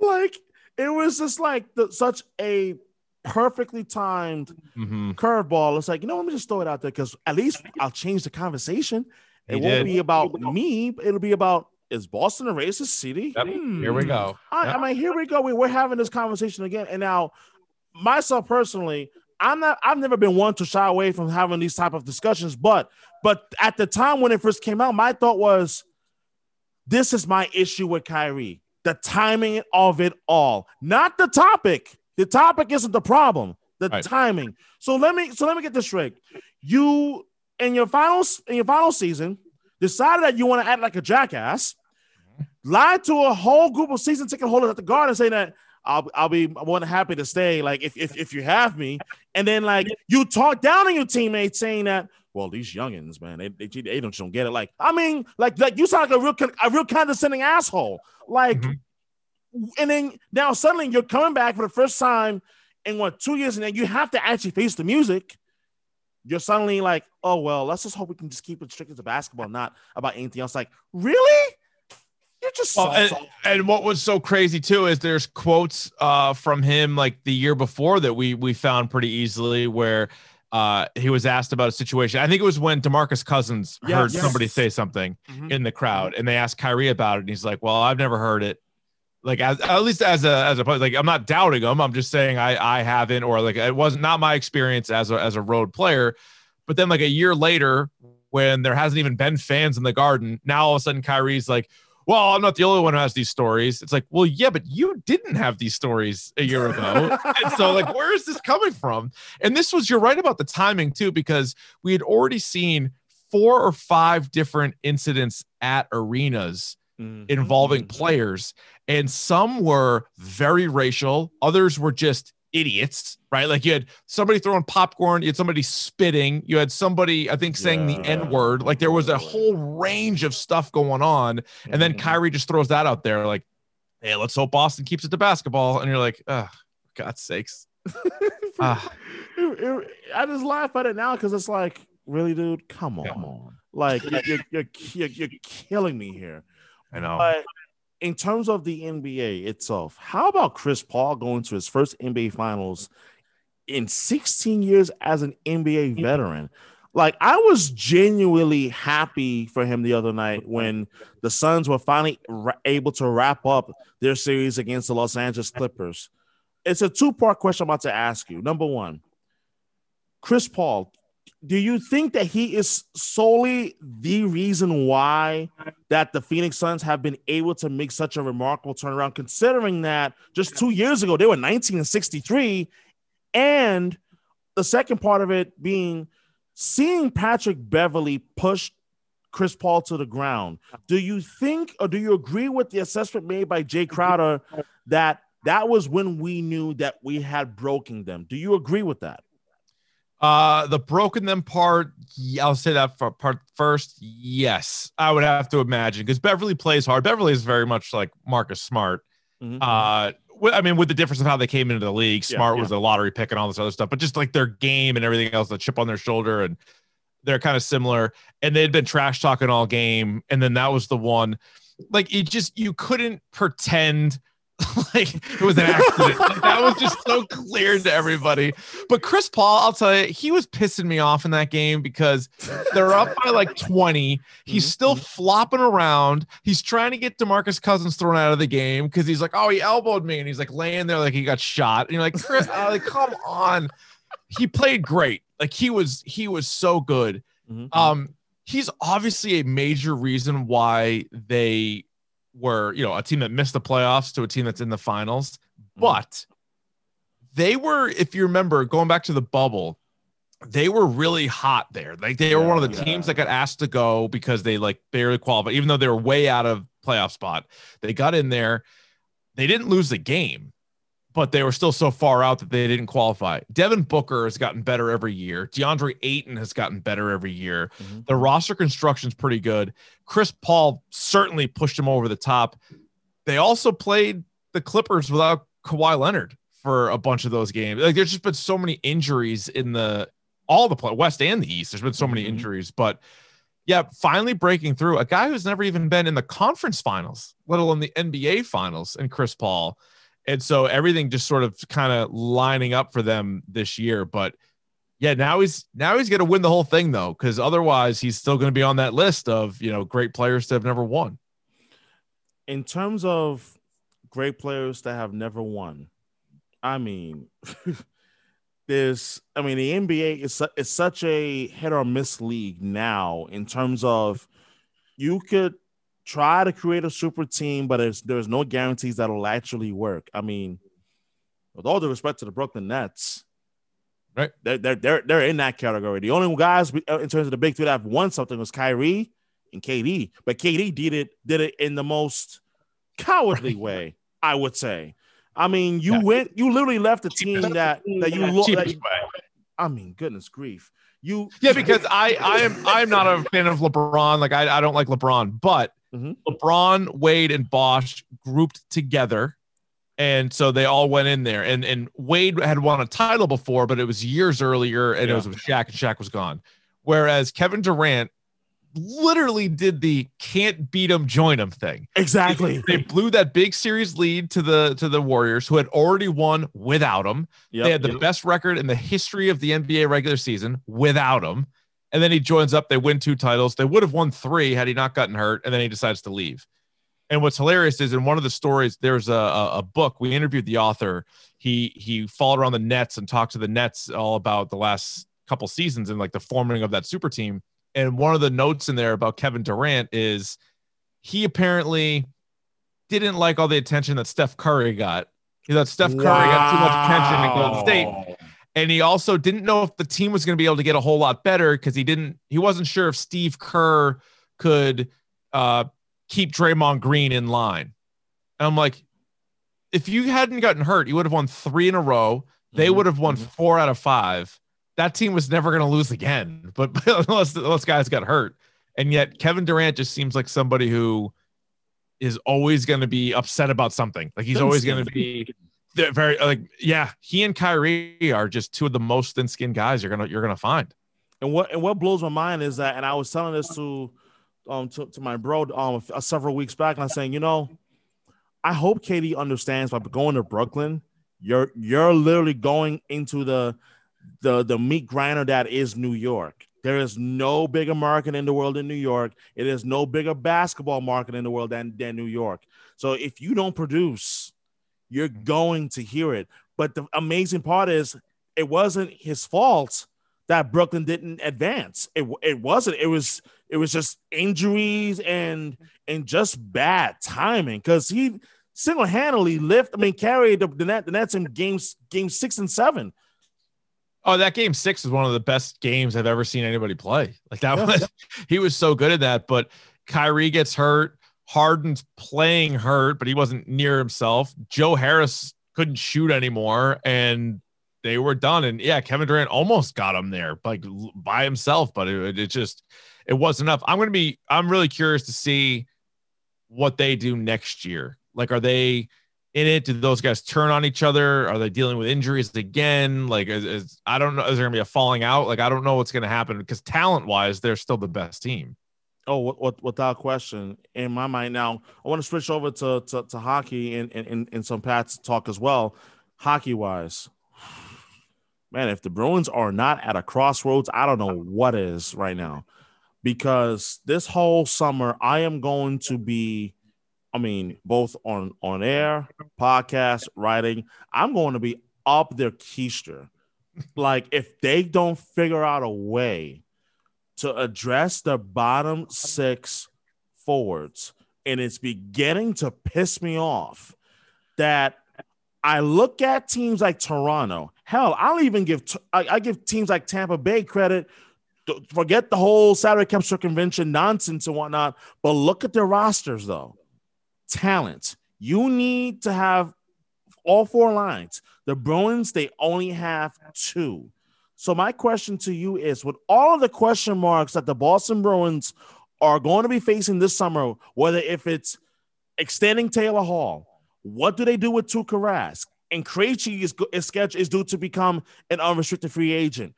Like it was just like the, such a perfectly timed mm-hmm. curveball. It's like, you know, let me just throw it out there because at least I'll change the conversation. It he won't did. be about me, it'll be about is Boston a racist city? Yep. Hmm. Here we go. I, yep. I, mean, here we go. We, we're having this conversation again. And now, myself personally, I'm not. I've never been one to shy away from having these type of discussions. But, but at the time when it first came out, my thought was, this is my issue with Kyrie the timing of it all, not the topic. The topic isn't the problem. The right. timing. So let me so let me get this straight. You in your final in your final season decided that you want to act like a jackass, lied to a whole group of season ticket holders at the Garden, saying that I'll I'll be more than happy to stay. Like if if if you have me, and then like you talk down on your teammates saying that well, these youngins, man, they, they, they don't, don't get it. Like, I mean, like, like you sound like a real, a real condescending asshole. Like, mm-hmm. and then now suddenly you're coming back for the first time in what two years, and then you have to actually face the music. You're suddenly like, oh well, let's just hope we can just keep it strict to basketball, not about anything else. Like, really? You're just well, and, and, what was so crazy too is there's quotes uh, from him like the year before that we we found pretty easily where uh, he was asked about a situation. I think it was when Demarcus Cousins yes, heard yes. somebody say something mm-hmm. in the crowd, and they asked Kyrie about it, and he's like, "Well, I've never heard it." Like as at least as a as a like I'm not doubting him. I'm just saying I I haven't or like it wasn't not my experience as a as a road player. But then like a year later, when there hasn't even been fans in the Garden, now all of a sudden Kyrie's like, well, I'm not the only one who has these stories. It's like, well, yeah, but you didn't have these stories a year ago. and so, like, *laughs* where is this coming from? And this was, you're right about the timing too, because we had already seen four or five different incidents at arenas mm-hmm. involving players, and some were very racial, others were just idiots, right? Like you had somebody throwing popcorn, you had somebody spitting, you had somebody, I think, saying yeah. the N word. Like there was a whole range of stuff going on. And then mm-hmm. Kyrie just throws that out there, like, hey, let's hope Boston keeps it to basketball. And you're like, oh, God's sakes. *laughs* it, it, I just laugh at it now because it's like, really, dude, come on. Come on. Like *laughs* you're, you're, you're, you're, killing me here. I know. But in terms of the NBA itself, how about Chris Paul going to his first NBA finals in 16 years as an NBA veteran? Like, I was genuinely happy for him the other night when the Suns were finally ra- able to wrap up their series against the Los Angeles Clippers. It's a two part question I'm about to ask you. Number one, Chris Paul, do you think that he is solely the reason why that the Phoenix Suns have been able to make such a remarkable turnaround, considering that just two years ago they were 19 and 63? And the second part of it being seeing Patrick Beverley push Chris Paul to the ground. Do you think or do you agree with the assessment made by Jay Crowder that that was when we knew that we had broken them? Do you agree with that? Uh, the broken them part, I'll say that for part first. Yes, I would have to imagine because Beverley plays hard. Beverley is very much like Marcus Smart. Mm-hmm. Uh, I mean, with the difference of how they came into the league, Smart yeah, yeah. was a lottery pick and all this other stuff, but just like their game and everything else, the chip on their shoulder, and they're kind of similar. And they'd been trash talking all game, and then that was the one. Like it just you couldn't pretend *laughs* like it was an accident. like, that was just so clear to everybody. But Chris Paul, I'll tell you, he was pissing me off in that game because they're up by like 20. He's mm-hmm. still flopping around. He's trying to get DeMarcus Cousins thrown out of the game because he's like, oh, he elbowed me. And he's like laying there like he got shot. And you're like, Chris, uh, *laughs* like, come on. He played great. Like he was, he was so good. Mm-hmm. Um, he's obviously a major reason why they were, you know, a team that missed the playoffs to a team that's in the finals. Mm-hmm. But they were, if you remember, going back to the bubble, they were really hot there. Like they were one of the yeah. teams that got asked to go because they like barely qualified, even though they were way out of playoff spot. They got in there. They didn't lose the game but they were still so far out that they didn't qualify. Devin Booker has gotten better every year. DeAndre Ayton has gotten better every year. Mm-hmm. The roster construction is pretty good. Chris Paul certainly pushed him over the top. They also played the Clippers without Kawhi Leonard for a bunch of those games. Like there's just been so many injuries in the all the play, West and the East. There's been so many mm-hmm. injuries, but yeah, finally breaking through a guy who's never even been in the conference finals, let alone the NBA finals, and Chris Paul and so everything just sort of kind of lining up for them this year. But yeah, now he's now he's going to win the whole thing though, because otherwise he's still going to be on that list of you know great players that have never won. In terms of great players that have never won, I mean, *laughs* there's I mean the NBA is is such a hit or miss league now in terms of you could try to create a super team, but there's there's no guarantees that'll actually work. I mean, with all the respect to the Brooklyn Nets, right? They're they're they're, they're in that category. The only guys uh, in terms of the big three that have won something was Kyrie and KD, but KD did it did it in the most cowardly way, I would say. I mean, you yeah. went, you literally left a team that that you look. I mean, goodness grief, You yeah, because I I am I'm not a fan of LeBron. Like I, I don't like LeBron, but mm-hmm. LeBron, Wade, and Bosh grouped together. And so they all went in there. And and Wade had won a title before, but it was years earlier, and yeah. it was with Shaq, and Shaq was gone. Whereas Kevin Durant literally did the can't beat them, join them thing. Exactly. They, they, blew that big series lead to the to the Warriors, who had already won without him. Yep, they had the yep. best record in the history of the NBA regular season without him. And then he joins up. They win two titles. They would have won three had he not gotten hurt. And then he decides to leave. And what's hilarious is in one of the stories, there's a, a, a book. We interviewed the author. He he followed around the Nets and talked to the Nets all about the last couple seasons and like the forming of that super team and one of the notes in there about Kevin Durant is he apparently didn't like all the attention that Steph Curry got. He thought Steph Curry got too much attention in Golden State. And he also didn't know if the team was going to be able to get a whole lot better because he didn't, he wasn't sure if Steve Kerr could uh, keep Draymond Green in line. And I'm like, if you hadn't gotten hurt, you would have won three in a row. They mm-hmm. would have won mm-hmm. four out of five that team was never going to lose again. *laughs* But, but *laughs* unless those guys got hurt, and yet Kevin Durant just seems like somebody who is always going to be upset about something. Like he's always going to be very like yeah. He and Kyrie are just two of the most thin-skinned guys you're gonna you're gonna find. And what and what blows my mind is that, and I was telling this to um to, to my bro um several weeks back, and I'm saying, you know, I hope KD understands by going to Brooklyn, you're you're literally going into the the the meat grinder that is New York. There is no bigger market in the world than New York. It is no bigger basketball market in the world than, than New York. So if you don't produce, you're going to hear it. But the amazing part is it wasn't his fault that Brooklyn didn't advance. It, it wasn't. It was it was just injuries and and just bad timing because he single handedly lift. I mean, carried the, the net the Nets in games game six and seven. Oh, that game six is one of the best games I've ever seen anybody play. Like that yeah. was *laughs* he was so good at that. But Kyrie gets hurt. Harden's playing hurt, but he wasn't near himself. Joe Harris couldn't shoot anymore, and they were done. And yeah, Kevin Durant almost got him there, like by himself, but it, it just it wasn't enough. I'm gonna be I'm really curious to see what they do next year. Like, are they in it? Do those guys turn on each other? Are they dealing with injuries again? Like, is, is I don't know. Is there gonna be a falling out? Like, I don't know what's gonna happen because talent wise, they're still the best team. Oh, without question, in my mind now, I want to switch over to to, to hockey and, and and some Pats talk as well. Hockey wise, man, if the Bruins are not at a crossroads, I don't know what is right now, because this whole summer I am going to be I mean, both on on air, podcast, writing. I'm going to be up their keister. like if they don't figure out a way to address the bottom six forwards, and it's beginning to piss me off that I look at teams like Toronto. Hell, I'll even give I, I give teams like Tampa Bay credit forget the whole salary cap circumvention nonsense and whatnot. But look at their rosters, though talent. You need to have all four lines. The Bruins, they only have two. So my question to you is with all of the question marks that the Boston Bruins are going to be facing this summer, whether if it's extending Taylor Hall, what do they do with Tuukka Rask? And Krejci is, is scheduled is due to become an unrestricted free agent.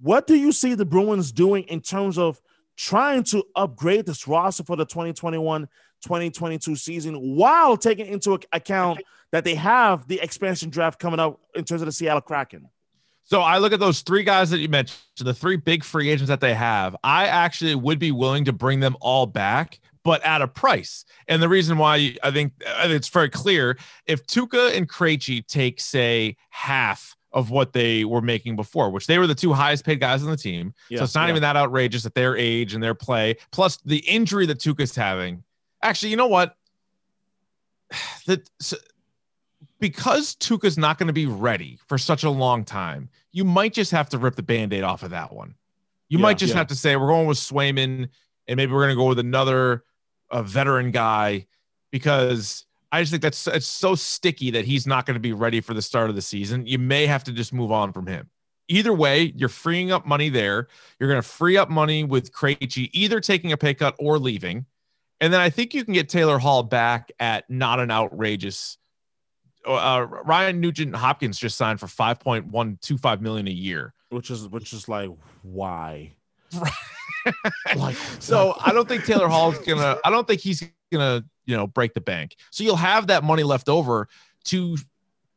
What do you see the Bruins doing in terms of trying to upgrade this roster for the 2021 2022 season while taking into account that they have the expansion draft coming up in terms of the Seattle Kraken. So I look at those three guys that you mentioned, the three big free agents that they have. I actually would be willing to bring them all back, but at a price. And the reason why I think, it's very clear if Tuukka and Krejci take, say, half of what they were making before, which they were the two highest paid guys on the team. Yeah, so it's not yeah. even that outrageous at their age and their play, plus the injury that Tuukka's having Actually, you know what? *sighs* That so, because Tuukka's not going to be ready for such a long time, you might just have to rip the band-aid off of that one. You yeah, might just yeah. have to say we're going with Swayman and maybe we're going to go with another veteran guy because I just think that's it's so sticky that he's not going to be ready for the start of the season. You may have to just move on from him. either way, you're freeing up money there. You're going to free up money with Krejci either taking a pay cut or leaving. And then I think you can get Taylor Hall back at not an outrageous. Uh, Ryan Nugent Hopkins just signed for 5.125 million a year, which is which is like why? *laughs* like, so I don't think Taylor Hall is *laughs* gonna. I don't think he's gonna you know break the bank. So you'll have that money left over to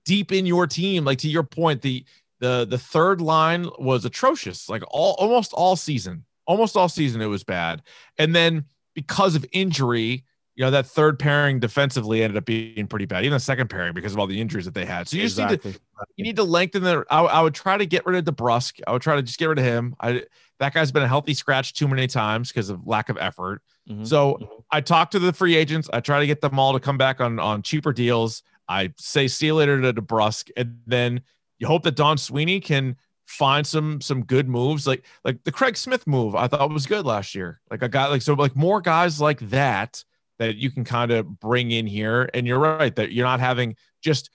deep in your team. Like to your point, the the the third line was atrocious. Like all almost all season, almost all season it was bad, and then because of injury, you know, that third pairing defensively ended up being pretty bad. Even the second pairing because of all the injuries that they had. So you exactly. just need to you need to lengthen the. I, I, would try to get rid of DeBrusk. I would try to just get rid of him. I that guy's been a healthy scratch too many times because of lack of effort. Mm-hmm. So mm-hmm. I talk to the free agents. I try to get them all to come back on on cheaper deals. I say see you later to DeBrusk, and then you hope that Don Sweeney can find some some good moves like like the Craig Smith move I thought was good last year. Like I got like so like more guys like that that you can kind of bring in here. And you're right that you're not having just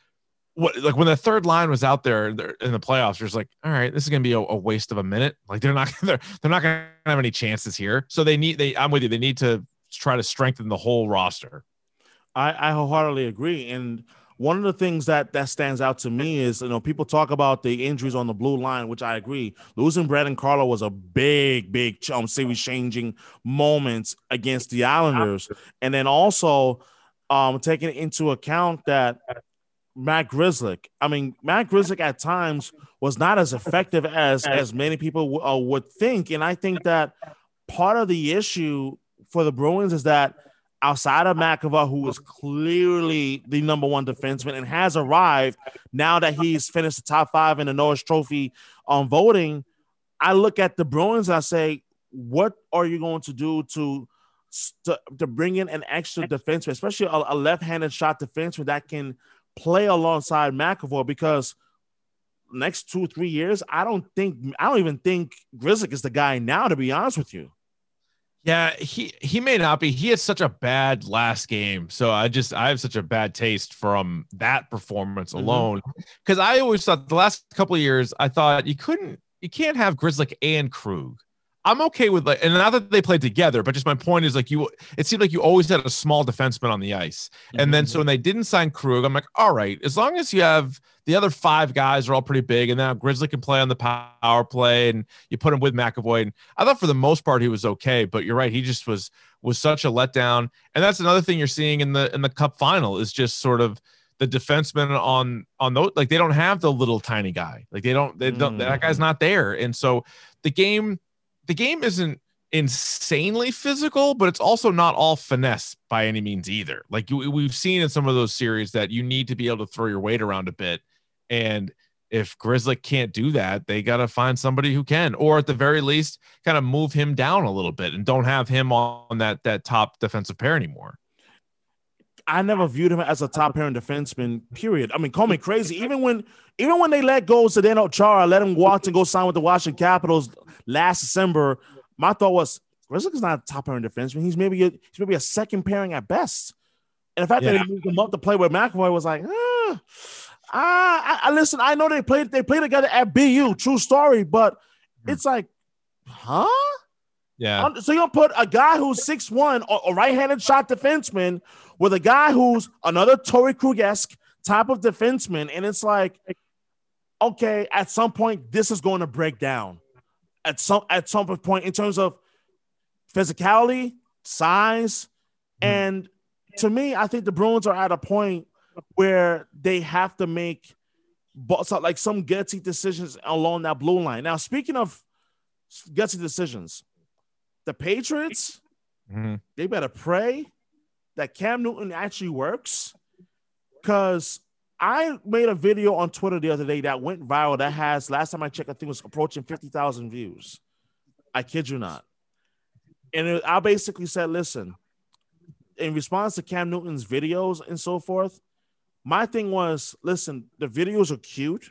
what like when the third line was out there in the playoffs you're just like all right this is going to be a, a, waste of a minute. Like they're not *laughs* they're, they're not going to have any chances here. So they need they I'm with you they need to try to strengthen the whole roster. I I wholeheartedly agree. And one of the things that that stands out to me is you know people talk about the injuries on the blue line, which I agree. Losing Brandon Carlo was a big, big um, series changing moment against the Islanders, and then also um, taking into account that Matt Grzelcyk. I mean, Matt Grzelcyk at times was not as effective as as many people w- uh, would think, and I think that part of the issue for the Bruins is that outside of McAvoy, who is clearly the number one defenseman and has arrived now that he's finished the top five in the Norris Trophy on um, voting, I look at the Bruins and I say, what are you going to do to to, to bring in an extra defenseman, especially a, a left-handed shot defenseman that can play alongside McAvoy? Because next two three years, I don't think I don't even think Grzelcyk is the guy now. To be honest with you. Yeah, he he may not be. He had such a bad last game, so I just I have such a bad taste from that performance mm-hmm. alone. Because I always thought the last couple of years, I thought you couldn't, you can't have Grzelcyk and Krug. I'm okay with like, and not that they played together, but just my point is like you. It seemed like you always had a small defenseman on the ice, mm-hmm. and then so when they didn't sign Krug, I'm like, all right, as long as you have the other five guys are all pretty big, and now Grizzly can play on the power play, and you put him with McAvoy. And I thought for the most part he was okay, but you're right, he just was was such a letdown. And that's another thing you're seeing in the in the Cup final is just sort of the defenseman on on those like they don't have the little tiny guy, like they don't they don't mm. that guy's not there, and so the game the game isn't insanely physical, but it's also not all finesse by any means either. Like we've seen in some of those series that you need to be able to throw your weight around a bit. And if Grizzly can't do that, they got to find somebody who can, or at the very least, kind of move him down a little bit and don't have him on that that top defensive pair anymore. I never viewed him as a top pairing defenseman. Period. I mean, call me crazy. Even when, even when they let go Zdeno Chara, let him walk and go sign with the Washington Capitals last December, my thought was Grzelcyk is not a top pairing defenseman. He's maybe a, he's maybe a second pairing at best. And the fact yeah. that he moved him up to play with McAvoy was like, ah, I, I listen. I know they played they played together at BU, true story, but hmm. it's like, huh? Yeah. So you'll put a guy who's six one, a right-handed shot defenseman, with a guy who's another Torey Krug-esque type of defenseman, and it's like, okay, at some point this is going to break down at some at some point in terms of physicality, size, mm-hmm. and to me, I think the Bruins are at a point where they have to make like some gutsy decisions along that blue line. Now, speaking of gutsy decisions, the Patriots, mm-hmm. they better pray that Cam Newton actually works because I made a video on Twitter the other day that went viral. That has last time I checked, I think it was approaching fifty thousand views. I kid you not. And it, I basically said, listen, in response to Cam Newton's videos and so forth, my thing was, listen, the videos are cute,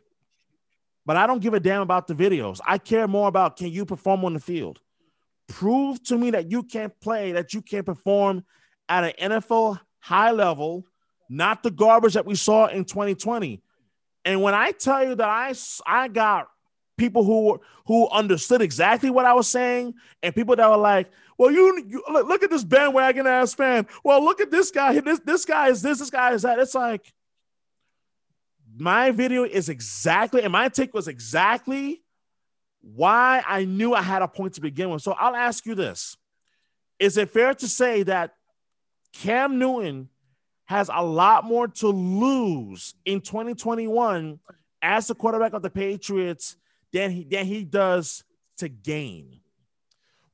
but I don't give a damn about the videos. I care more about can you perform on the field? Prove to me that you can't play, that you can't perform at an NFL high level not the garbage that we saw in 2020. And when I tell you that I, I got people who who understood exactly what I was saying, and people that were like, "Well, you, you look, at this bandwagon ass fan. Well, look at this guy. This this guy is this. This guy is that." It's like my video is exactly, and my take was exactly why I knew I had a point to begin with. So I'll ask you this: Is it fair to say that Cam Newton has a lot more to lose in 2021 as the quarterback of the Patriots than he than he does to gain.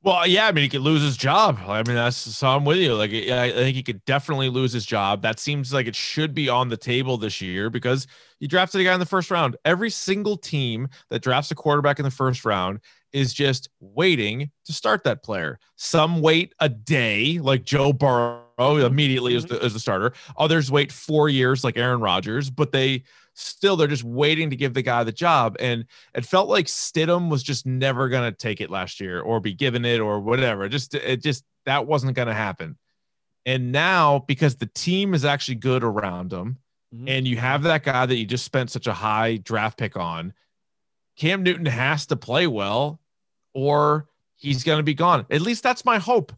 Well, yeah, I mean, he could lose his job. I mean, that's so I'm with you. Like, I think he could definitely lose his job. That seems like it should be on the table this year because you drafted a guy in the first round. Every single team that drafts a quarterback in the first round is just waiting to start that player. Some wait a day, like Joe Burrow immediately as the, as the starter. Others wait four years, like Aaron Rodgers, but they still they're just waiting to give the guy the job. And it felt like Stidham was just never gonna take it last year or be given it or whatever. Just it just that wasn't gonna happen. And now because the team is actually good around him, mm-hmm. and you have that guy that you just spent such a high draft pick on, Cam Newton has to play well, or he's gonna be gone. At least that's my hope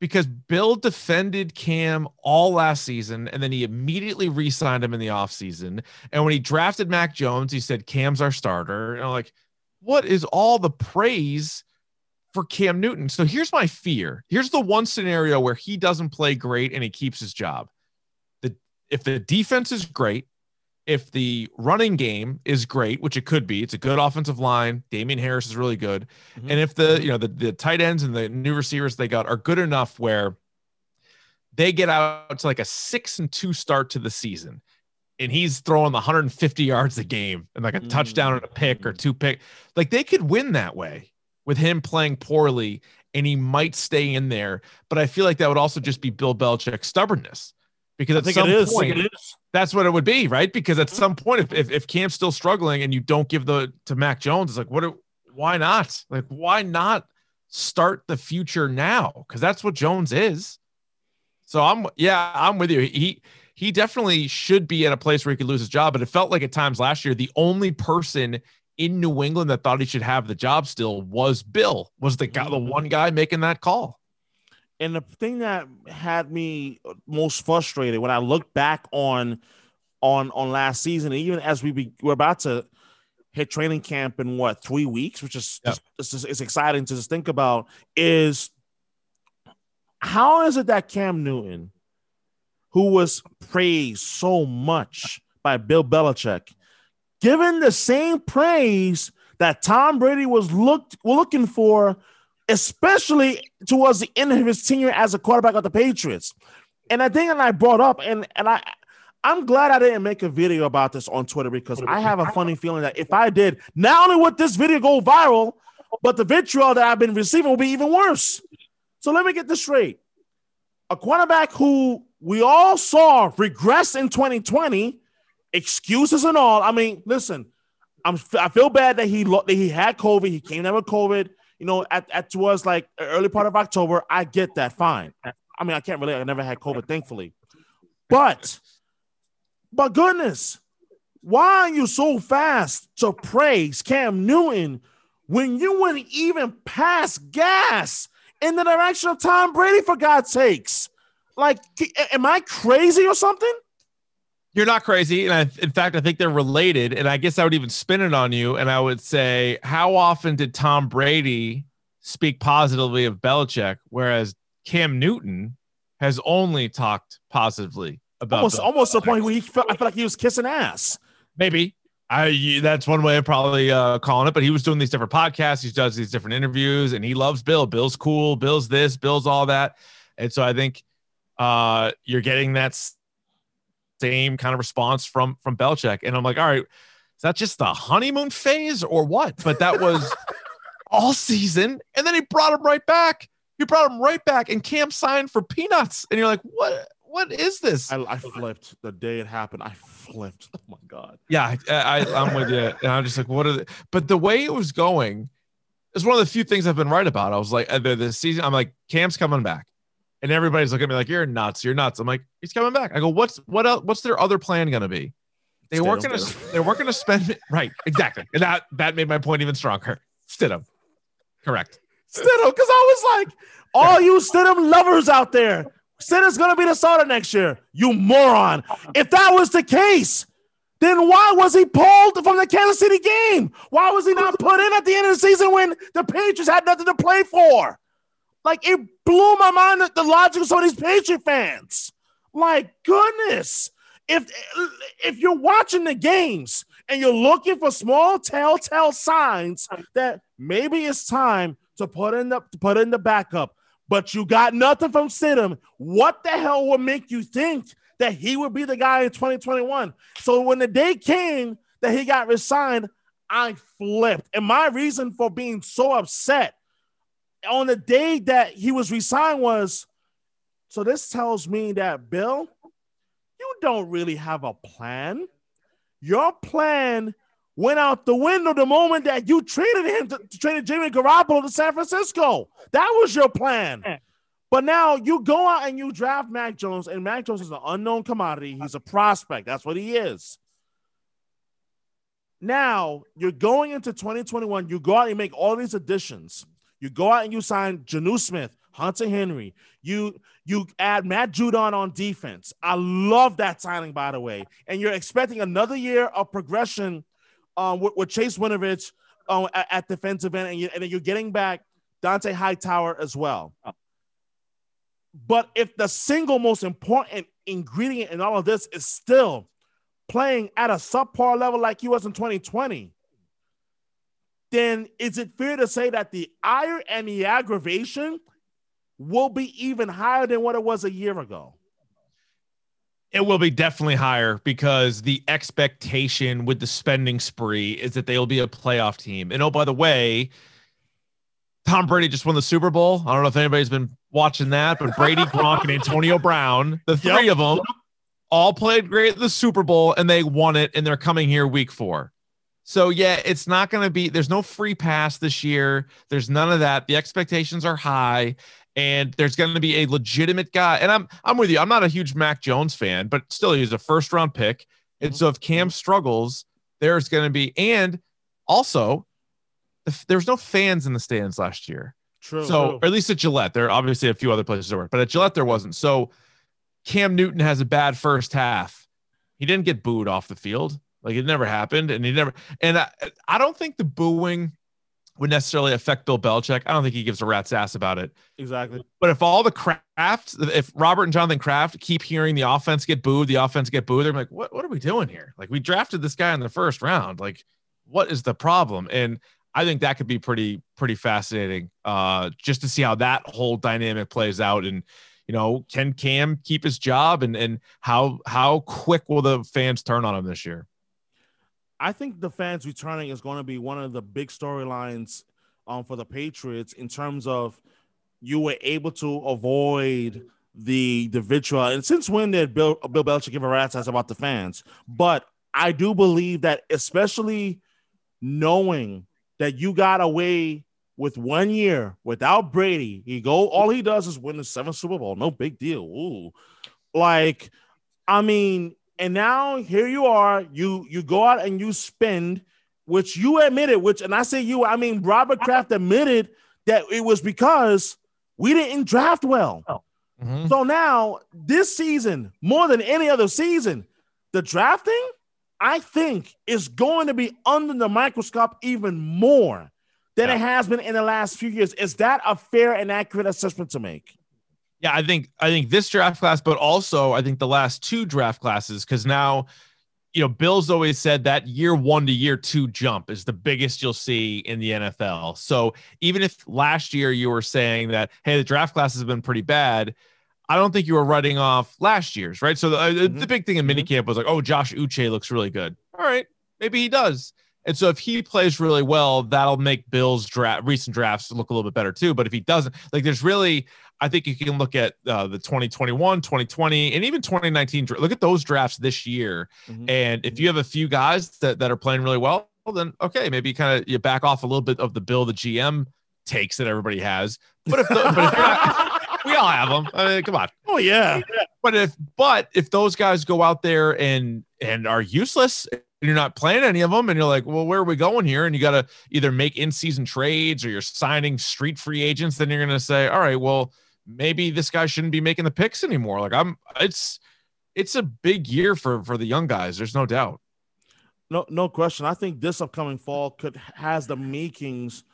because Bill defended Cam all last season and then he immediately re signed him in the offseason. And when he drafted Mac Jones, he said, Cam's our starter. And I'm like, what is all the praise for Cam Newton? So here's my fear. Here's the one scenario where he doesn't play great and he keeps his job. The, if the defense is great, if the running game is great, which it could be, it's a good offensive line. Damien Harris is really good. Mm-hmm. And if the, you know, the, the tight ends and the new receivers they got are good enough where they get out to like a six and two start to the season and he's throwing the 150 yards a game and like a mm-hmm. touchdown and a pick or two pick, like they could win that way with him playing poorly and he might stay in there. But I feel like that would also just be Bill Belichick's stubbornness because at some point, that's what it would be, right? Because at some point, if, if, if Cam's still struggling and you don't give the to Mac Jones, it's like, what? Why not? Like, why not start the future now? Because that's what Jones is. So I'm, yeah, I'm with you. He he definitely should be at a place where he could lose his job. But it felt like at times last year, the only person in New England that thought he should have the job still was Bill, was the guy, the mm-hmm. one guy making that call. And the thing that had me most frustrated when I look back on on on last season, even as we be, we're about to hit training camp in what three weeks, which is yeah. it's, just, it's exciting to just think about, is how is it that Cam Newton, who was praised so much by Bill Belichick, given the same praise that Tom Brady was looked looking for especially towards the end of his tenure as a quarterback of the Patriots. And I think that I brought up, and and I I'm glad I didn't make a video about this on Twitter because I have a funny feeling that if I did, not only would this video go viral, but the vitriol that I've been receiving will be even worse. So let me get this straight. A quarterback who we all saw regress in 2020, excuses and all. I mean, listen, I'm I feel bad that he that he had COVID. He came down with COVID you know, at, at towards like early part of October, I get that fine. I mean, I can't really, I never had COVID, thankfully. But, but goodness, why are you so fast to praise Cam Newton when you wouldn't even pass gas in the direction of Tom Brady, for God's sakes? Like, am I crazy or something? You're not crazy. And I, in fact, I think they're related. And I guess I would even spin it on you. And I would say, how often did Tom Brady speak positively of Belichick, whereas Cam Newton has only talked positively about almost, almost to the point where he felt, I feel like he was kissing ass. Maybe. I that's one way of probably uh, calling it, but he was doing these different podcasts. He does these different interviews, and he loves Bill. Bill's cool. Bill's this. Bill's all that. And so I think uh, you're getting that same kind of response from from Belichick. And I'm like, all right, is that just the honeymoon phase or what? But that was *laughs* all season. And then he brought him right back. He brought him right back, and Cam signed for peanuts. And you're like, what? What is this? I, I flipped the day it happened. I flipped. Oh my god. Yeah, I, I, am with you. And I'm just like, what are? The, but the way it was going is one of the few things I've been right about. I was like, uh, the, the season. I'm like, Cam's coming back. And everybody's looking at me like, you're nuts. You're nuts. I'm like, he's coming back. I go, what's what else? What's their other plan going to be? They weren't gonna. They weren't gonna spend. Right. Exactly. And that that made my point even stronger. Stidham. Correct. Stidham, because I was like, all you Stidham lovers out there, Stidham's gonna be the starter next year. You moron. If that was the case, then why was he pulled from the Kansas City game? Why was he not put in at the end of the season when the Patriots had nothing to play for? Like it blew my mind the logic of some of these Patriot fans. Like goodness, if if you're watching the games and you're looking for small telltale signs that maybe it's time to put in the to put in the backup, but you got nothing from Stidham, what the hell would make you think that he would be the guy in 2021. So when the day came that he got resigned, I flipped. And my reason for being so upset on the day that he was resigned was so this tells me that Bill, you don't really have a plan. Your plan went out the window the moment that you traded him to, to traded Jimmy Garoppolo to San Francisco. That was your plan. But now you go out and you draft Mac Jones, and Mac Jones is an unknown commodity. He's a prospect. That's what he is. Now you're going into 2021. You go out and make all these additions. You go out and you sign Jonnu Smith, Hunter Henry. You you add Matt Judon on defense. I love that signing, by the way. And you're expecting another year of progression um, with, with Chase Winovich um, at, at defensive end, and, you, and then you're getting back Dont'a Hightower as well. But if the single most important ingredient in all of this is still playing at a subpar level like he was in 2020, then is it fair to say that the ire and the aggravation will be even higher than what it was a year ago? It will be definitely higher because the expectation with the spending spree is that they will be a playoff team. And oh, by the way, Tom Brady just won the Super Bowl. I don't know if anybody's been watching that, but Brady, Gronk, and Antonio Brown, the three yep. of them, all played great at the Super Bowl and they won it, and they're coming here week four. So yeah, it's not going to be. There's no free pass this year. There's none of that. The expectations are high, and there's going to be a legitimate guy. And I'm I'm with you. I'm not a huge Mac Jones fan, but still, he's a first round pick. And mm-hmm. so if Cam struggles, there's going to be, and also there's no fans in the stands last year. True. So, at least at Gillette, there are obviously a few other places there were, but at Gillette there wasn't. So, Cam Newton has a bad first half. He didn't get booed off the field. Like it never happened, and he never. And I, I don't think the booing would necessarily affect Bill Belichick. I don't think he gives a rat's ass about it. Exactly. But if all the Kraft, if Robert and Jonathan Kraft keep hearing the offense get booed, the offense get booed, they're like, what, what are we doing here? Like we drafted this guy in the first round. Like, what is the problem? And I think that could be pretty pretty fascinating. Uh, just to see how that whole dynamic plays out, and you know, can Cam keep his job, and and how how quick will the fans turn on him this year? I think the fans returning is going to be one of the big storylines um, for the Patriots in terms of you were able to avoid the the vitriol. And since when did Bill Bill Belichick give a rat's ass about the fans? But I do believe that, especially knowing that you got away with one year without Brady. He go all he does is win the seventh Super Bowl. No big deal. Ooh. Like, I mean, and now here you are. You you go out and you spend, which you admitted, which and I say you, I mean Robert Kraft admitted that it was because we didn't draft well. Oh. Mm-hmm. So now this season, more than any other season, the drafting I think is going to be under the microscope even more than yeah. it has been in the last few years. Is that a fair and accurate assessment to make? Yeah, I think I think this draft class, but also I think the last two draft classes, because now, you know, Bill's always said that year one to year two jump is the biggest you'll see in the NFL. So even if last year you were saying that, hey, the draft class has been pretty bad, I don't think you were writing off last year's, right? So the, uh, mm-hmm. the big thing in minicamp mm-hmm. was like, oh, Josh Uche looks really good. All right, maybe he does. And so if he plays really well, that'll make Bill's draft recent drafts look a little bit better too. But if he doesn't, like there's really, I think you can look at uh, the 2021, 2020, and even 2019. Look at those drafts this year. Mm-hmm. And if you have a few guys that, that are playing really well, then okay, maybe kind of you back off a little bit of the Bill, the GM takes that everybody has. But if, the, but if not, we all have them. I mean, come on. Oh yeah. But if but if those guys go out there and and are useless and you're not playing any of them and you're like well where are we going here and you got to either make in-season trades or you're signing street free agents then you're going to say all right well maybe this guy shouldn't be making the picks anymore. Like i'm it's it's a big year for for the young guys. There's no doubt. No no question. I think this upcoming fall could has the makings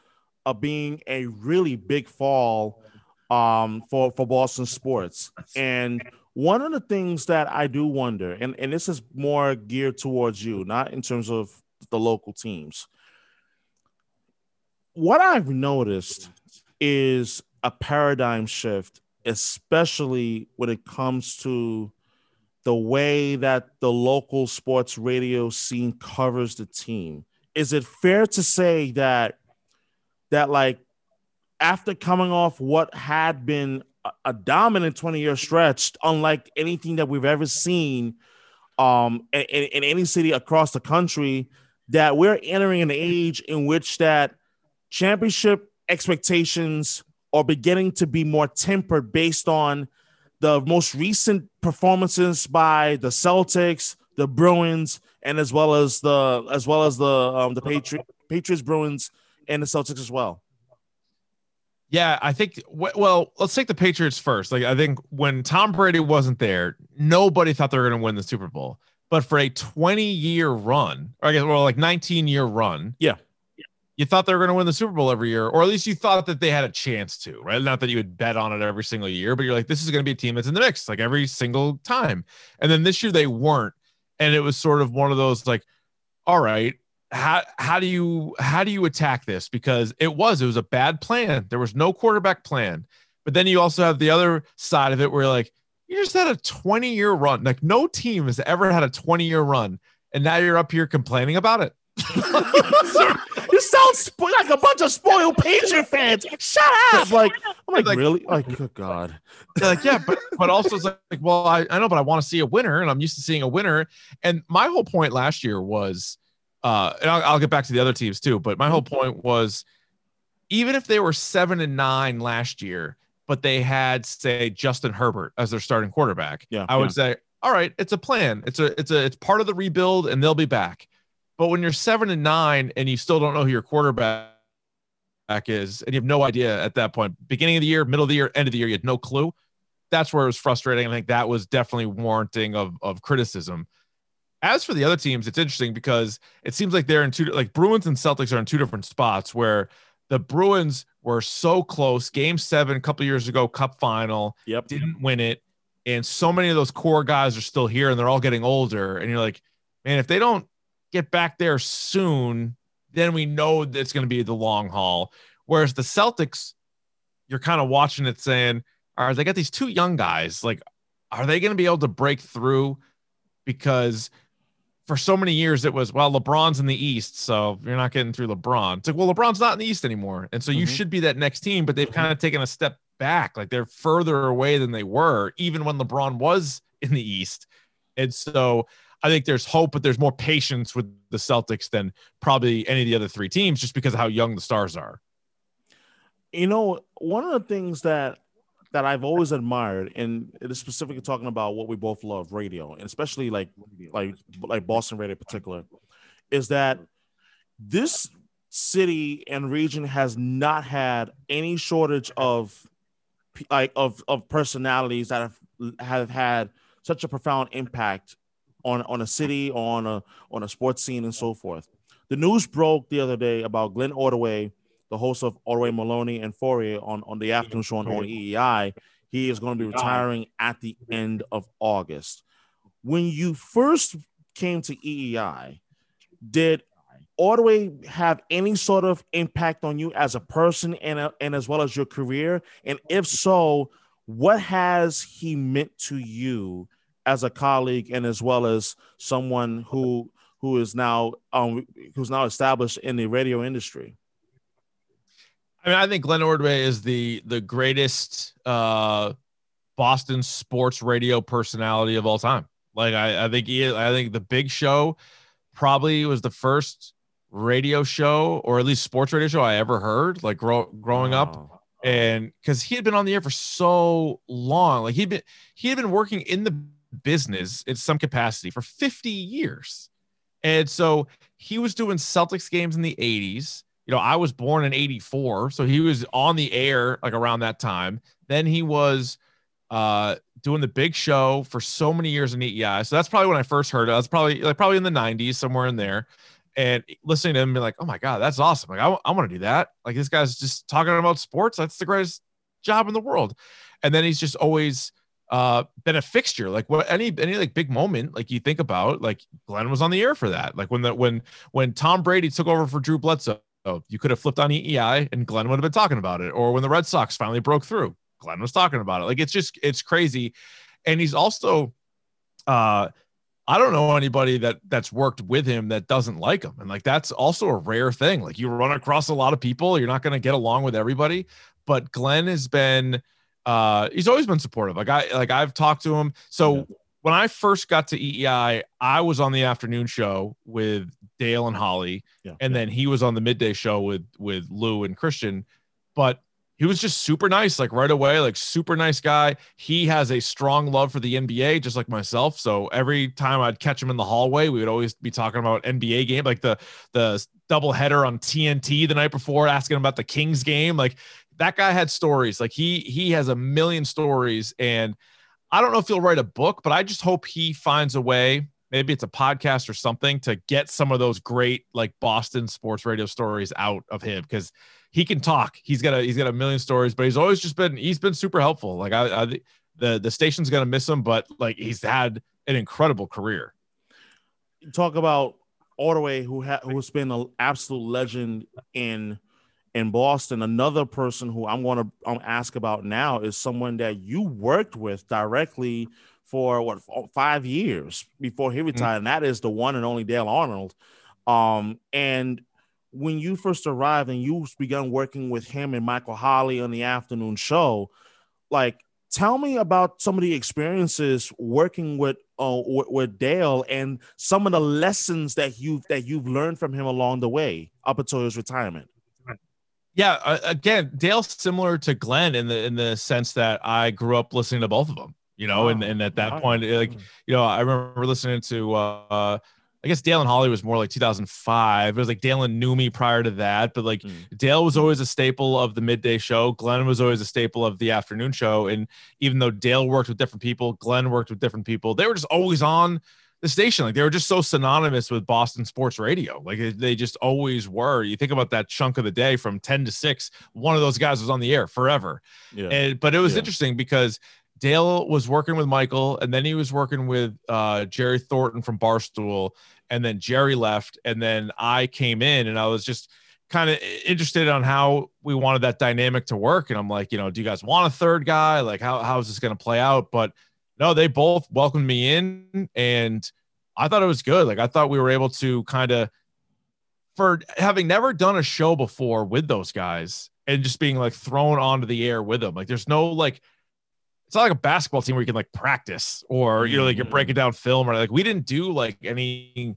of being a really big fall um for for boston sports. And one of the things that I do wonder, and, and this is more geared towards you, not in terms of the local teams. What I've noticed is a paradigm shift, especially when it comes to the way that the local sports radio scene covers the team. Is it fair to say that that like after coming off what had been a dominant 20 year stretch, unlike anything that we've ever seen um, in, in, any city across the country. That we're entering an age in which that championship expectations are beginning to be more tempered based on the most recent performances by the Celtics, the Bruins, and as well as the as well as the um, the Patriots, Patriots, Bruins, and the Celtics as well. Yeah, I think. Well, let's take the Patriots first. Like, I think when Tom Brady wasn't there, nobody thought they were going to win the Super Bowl. But for a 20 year run, or I guess, well, like 19 year run, yeah, you thought they were going to win the Super Bowl every year, or at least you thought that they had a chance to, right? Not that you would bet on it every single year, but you're like, this is going to be a team that's in the mix, like every single time. And then this year they weren't, and it was sort of one of those like, all right, how how do you how do you attack this? Because it was it was a bad plan. There was no quarterback plan. But then you also have the other side of it where you're like you just had a 20 year run. Like no team has ever had a 20 year run and now you're up here complaining about it *laughs* you sound spo- like a bunch of spoiled Patriot fans. Shut up! Like, I'm like, like really? Like, good God. Like, yeah, but but also it's like, like well, I, I know, but I want to see a winner, and I'm used to seeing a winner. And my whole point last year was uh, and I'll, I'll get back to the other teams too. But my whole point was, even if they were seven and nine last year, but they had say Justin Herbert as their starting quarterback, yeah, I would yeah. say, all right, it's a plan. It's a it's a it's part of the rebuild, and they'll be back. But when you're seven and nine and you still don't know who your quarterback is, and you have no idea at that point, beginning of the year, middle of the year, end of the year, you had no clue. That's where it was frustrating. I think that was definitely warranting of of criticism. As for the other teams, it's interesting because it seems like they're in two like Bruins and Celtics are in two different spots where the Bruins were so close. Game seven a couple years ago, cup final. Yep. Didn't win it. And so many of those core guys are still here and they're all getting older. And you're like, man, if they don't get back there soon, then we know that it's going to be the long haul. Whereas the Celtics, you're kind of watching it saying, all right, they got these two young guys. Like, are they going to be able to break through? Because for so many years it was well LeBron's in the East, so you're not getting through LeBron. It's like well LeBron's not in the East anymore, and so you mm-hmm. should be that next team. But they've mm-hmm. kind of taken a step back, like they're further away than they were, even when LeBron was in the East. And so I think there's hope, but there's more patience with the Celtics than probably any of the other three teams, just because of how young the stars are. You know, one of the things that that I've always admired, and it is specifically talking about what we both love, radio, and especially like like like Boston radio in particular, is that this city and region has not had any shortage of like of of personalities that have have had such a profound impact on on a city, on a on a sports scene, and so forth. The news broke the other day about Glenn Ordway the host of Ordway Maloney and Fauria on, on the afternoon show on, on EEI. He is going to be retiring at the end of August. When you first came to EEI, did Ordway have any sort of impact on you as a person and, a, and as well as your career? And if so, what has he meant to you as a colleague and as well as someone who who is now um, who's now established in the radio industry? I mean, I think Glenn Ordway is the the greatest uh, Boston sports radio personality of all time. Like I, I think he, I think the Big Show probably was the first radio show or at least sports radio show I ever heard. Like grow, growing up, and because he had been on the air for so long, like he'd been he had been working in the business in some capacity for 50 years. And so he was doing Celtics games in the 80s. You know, I was born in 84, so he was on the air like around that time. Then he was uh doing the big show for so many years in EEI. So that's probably when I first heard it. That's probably like probably in the 90s, somewhere in there. And listening to him be like, oh my God, that's awesome. Like, I, I want to do that. Like, this guy's just talking about sports. That's the greatest job in the world. And then he's just always uh been a fixture like what any any like big moment like you think about like glenn was on the air for that. Like when the when when tom brady took over for drew bledsoe you could have flipped on eei and glenn would have been talking about it. Or when the red sox finally broke through glenn was talking about it. Like it's just it's crazy. And he's also uh I don't know anybody that that's worked with him that doesn't like him. And like that's also a rare thing. Like you run across a lot of people, you're not going to get along with everybody, but Glenn has been uh he's always been supportive. Like I like I've talked to him. So yeah. when I first got to EEI, I was on the afternoon show with Dale and Holley, yeah. and then he was on the midday show with with Lou and Christian. But he was just super nice, like right away, like super nice guy. He has a strong love for the NBA, just like myself. So every time I'd catch him in the hallway, we would always be talking about NBA game, like the the double header on TNT the night before, asking about the Kings game. Like that guy had stories. Like he he has a million stories, and I don't know if he'll write a book, but I just hope he finds a way. Maybe it's a podcast or something to get some of those great like Boston sports radio stories out of him because he can talk. He's got a he's got a million stories, but he's always just been he's been super helpful. Like I, I the the station's gonna miss him, but like he's had an incredible career. Talk about Ordway, who ha- who's been an absolute legend in in Boston. Another person who I'm going to um, ask about now is someone that you worked with directly for what five years before he mm-hmm. retired, mm-hmm. and that is the one and only Dale Arnold. Um, and when you first arrived and you began working with him and Michael Holley on the afternoon show, like tell me about some of the experiences working with uh, with, with, Dale and some of the lessons that you've that you've learned from him along the way up until his retirement. Yeah, uh, again, Dale's similar to Glenn in the in the sense that I grew up listening to both of them. You know, and, and at that point, like you know, I remember listening to uh, I guess Dale and Holley was more like 2005. It was like Dale and Neumy prior to that, but like mm. Dale was always a staple of the midday show. Glenn was always a staple of the afternoon show. And even though Dale worked with different people, Glenn worked with different people, they were just always on the station. Like they were just so synonymous with Boston sports radio. Like they just always were. You think about that chunk of the day from 10 to 6, one of those guys was on the air forever. Yeah. And but it was yeah. interesting because Dale was working with Michael, and then he was working with uh, Jerry Thornton from Barstool, and then Jerry left, and then I came in, and I was just kind of interested on how we wanted that dynamic to work. And I'm like, you know, do you guys want a third guy? Like, how how is this going to play out? But no, they both welcomed me in, and I thought it was good. Like, I thought we were able to kind of, for having never done a show before with those guys, and just being like thrown onto the air with them. Like, there's no like it's not like a basketball team where you can like practice or you know like you're breaking mm-hmm. down film or like we didn't do like any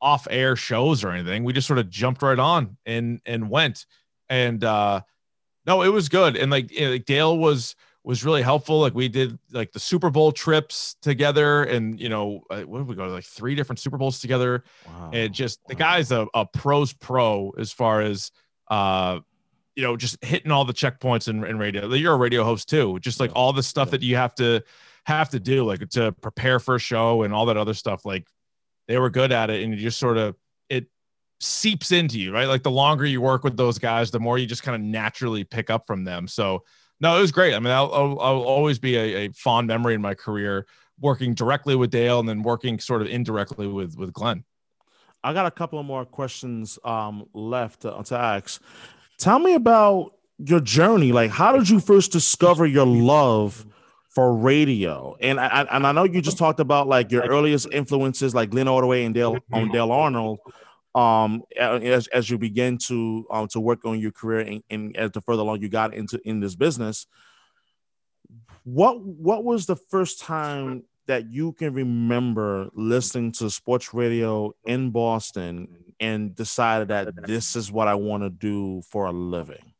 off air shows or anything. We just sort of jumped right on and and went. And uh no, it was good. And like, like Dale was was really helpful. Like we did like the Super Bowl trips together, and you know, uh, what did we go to like three different Super Bowls together? Wow. And just the guy's a, a pros pro as far as uh you know, just hitting all the checkpoints in, in radio. You're a radio host too, just like all the stuff that you have to have to do, like to prepare for a show and all that other stuff. Like they were good at it, and you just sort of it seeps into you, right? Like the longer you work with those guys, the more you just kind of naturally pick up from them. So no, it was great. I mean, I'll, I'll, always be a, a fond memory in my career working directly with Dale and then working sort of indirectly with with Glenn. I got a couple of more questions um, left to, to ask. Tell me about your journey. Like, how did you first discover your love for radio? And I and I know you just talked about like your earliest influences, like Glenn Ordway and Dale on Dale Arnold. Um, as, as you begin to um to work on your career and, and as the further along you got into in this business, what what was the first time that you can remember listening to sports radio in Boston and decided that this is what I want to do for a living?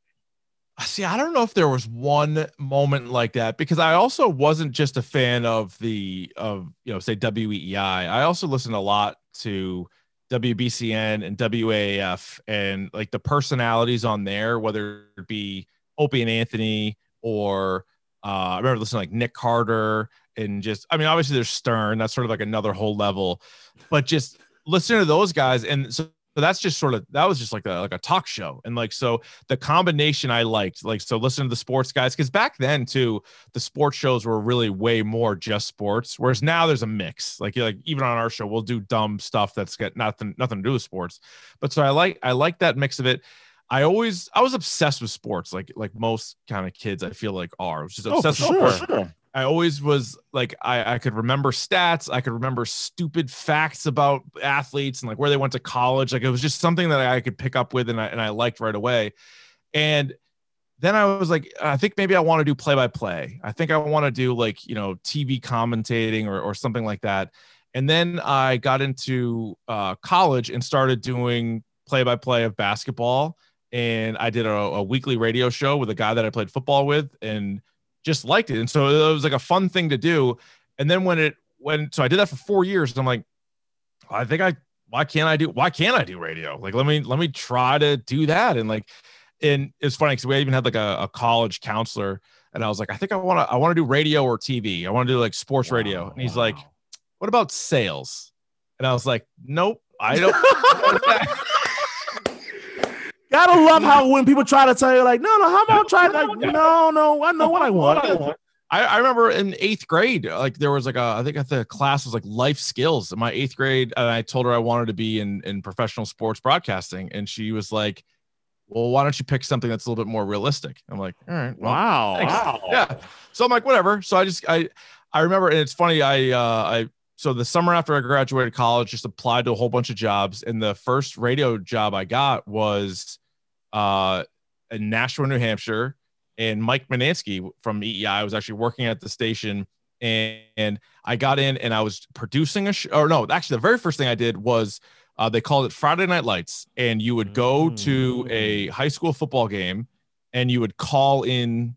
See, I don't know if there was one moment like that because I also wasn't just a fan of the of you know say WEEI. I also listened a lot to WBCN and WAAF and like the personalities on there, whether it be Opie and Anthony or uh, I remember listening like Nick Carter and just I mean obviously there's Stern that's sort of like another whole level, but just listening to those guys and so so that's just sort of that was just like a like a talk show and like so the combination i liked like so listen to the sports guys because back then too the sports shows were really way more just sports whereas now there's a mix like like even on our show we'll do dumb stuff that's got nothing nothing to do with sports but so i like i like that mix of it I always I was obsessed with sports, like like most kind of kids I feel like are. I was just oh, obsessed oh, with sure. sports. I always was like I, I could remember stats, I could remember stupid facts about athletes and like where they went to college. Like it was just something that I could pick up with and I and I liked right away. And then I was like, I think maybe I want to do play by play. I think I want to do like, you know, TV commentating or, or something like that. And then I got into uh, college and started doing play by play of basketball and I did a, a, weekly radio show with a guy that I played football with and just liked it. And so it was like a fun thing to do. And then when it when so I did that for four years, and I'm like, I think I why can't I do why can't I do radio? Like let me let me try to do that. And like and it's funny because we even had like a, a, college counselor and I was like, I think I want to I want to do radio or TV. I want to do like sports wow, radio. And he's wow. like, What about sales? And I was like, Nope, I *laughs* don't Gotta love how when people try to tell you, like, no, no, how about try like, *laughs* no, no, I know what I want. I, I remember in eighth grade, like there was like a, I think at the class was like life skills in my eighth grade. And I told her I wanted to be in, in professional sports broadcasting. And she was like, well, why don't you pick something that's a little bit more realistic? I'm like, all right, well, wow, wow. yeah. So I'm like, whatever. So I just, I, I remember, and it's funny. I, uh, I, so the summer after I graduated college, just applied to a whole bunch of jobs. And the first radio job I got was uh, in Nashua, New Hampshire. And Mike Mutnansky from EEI was actually working at the station. And, and I got in and I was producing a show. Or no, actually, the very first thing I did was uh, they called it Friday Night Lights. And you would go to a mm. high school football game and you would call in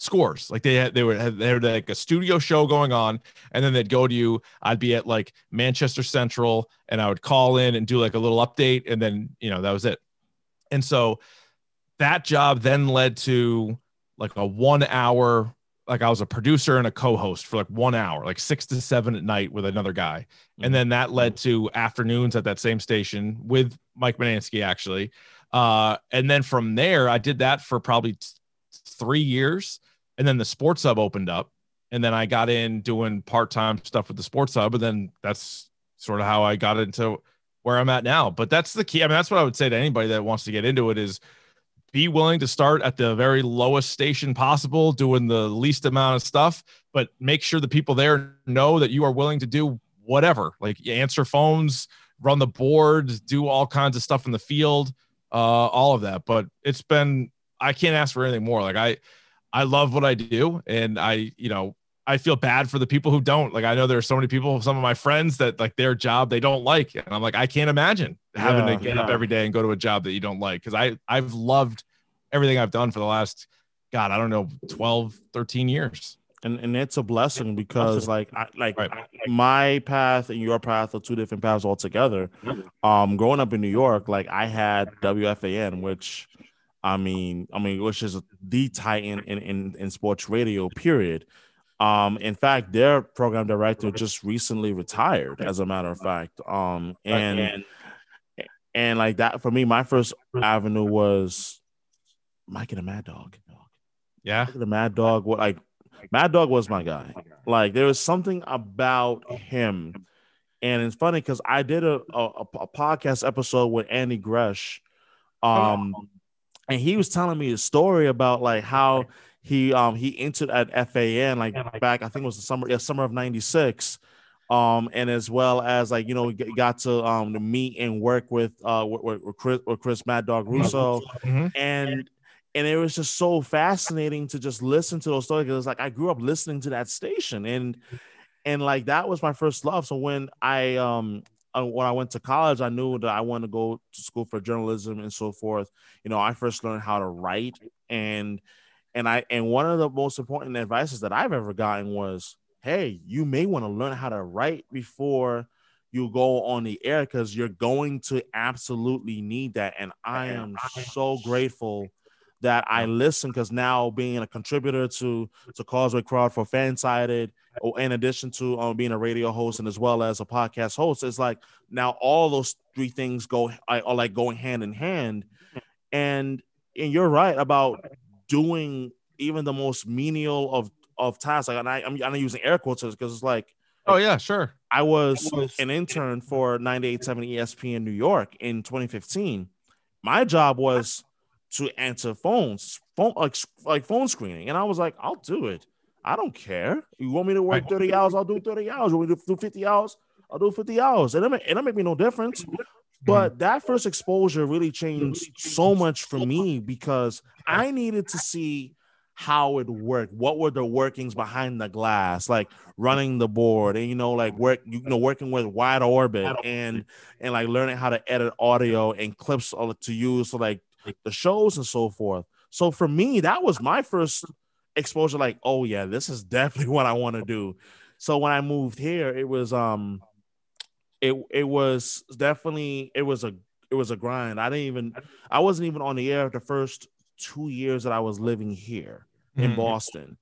scores. Like they had, they were they had like a studio show going on, and then they'd go to you. I'd be at like Manchester Central, and I would call in and do like a little update, and then you know that was it. And so that job then led to like a one hour, like I was a producer and a co host for like one hour, like six to seven at night with another guy. Mm-hmm. And then that led to afternoons at that same station with Mike Mutnansky, actually. Uh, and then from there, I did that for probably t- three years. And then the sports hub opened up. And then I got in doing part time stuff with the sports hub. And then that's sort of how I got into where I'm at now. But that's the key. I mean, that's what I would say to anybody that wants to get into it is be willing to start at the very lowest station possible, doing the least amount of stuff, but make sure the people there know that you are willing to do whatever, like answer phones, run the board, do all kinds of stuff in the field, uh, all of that. But it's been, I can't ask for anything more. Like I, I love what I do. And I, you know, I feel bad for the people who don't. Like I know there are so many people, some of my friends that like their job they don't like, and I'm like I can't imagine having yeah, to get yeah. up every day and go to a job that you don't like because I I've loved everything I've done for the last God I don't know 12 13 years. And and it's a blessing because like I, like right. my path and your path are two different paths altogether. Um, growing up in New York, like I had WFAN, which I mean, I mean, which is the titan in, in, in sports radio, period. Um, in fact, their program director just recently retired, as a matter of fact. Um, and and like that for me, my first avenue was Mike and the Mad Dog. Yeah, the Mad Dog. What like Mad Dog was my guy. Like there was something about him, and it's funny because I did a, a, a podcast episode with Andy Gresh, um, and he was telling me a story about like how he um he entered at FAN like back I think it was the summer yeah summer of '96, um and as well as like you know got to um to meet and work with uh with, with Chris with Chris Mad Dog Russo, mm-hmm. and and it was just so fascinating to just listen to those stories because like I grew up listening to that station and and like that was my first love. So when I um uh, when I went to college, I knew that I wanted to go to school for journalism and so forth. You know, I first learned how to write and and I and one of the most important advices that I've ever gotten was, hey, you may want to learn how to write before you go on the air because you're going to absolutely need that. And I am so grateful that I listen because now being a contributor to to Causeway Crowd for Fansided, in addition to um, being a radio host and as well as a podcast host, it's like now all those three things go are like going hand in hand. And and you're right about doing even the most menial of of tasks. Like, and I, I'm, I'm using air quotes because it's like, oh yeah, sure. I was an intern for 98.7 ESPN in New York in 2015. My job was to answer phones, phone like like phone screening, and I was like, I'll do it. I don't care. You want me to work 30 hours? I'll do 30 hours. You want me to do 50 hours? I'll do 50 hours. And it make, it make me no difference. But that first exposure really changed so much for me because I needed to see how it worked. What were the workings behind the glass, like running the board, and you know, like work, you know, working with WideOrbit and and like learning how to edit audio and clips to use, so like the shows and so forth. So for me, that was my first exposure. Like, oh yeah, this is *laughs* definitely what I want to do. So when I moved here, it was um, it it was definitely it was a it was a grind. I didn't even I wasn't even on the air the first two years that I was living here in mm-hmm. Boston.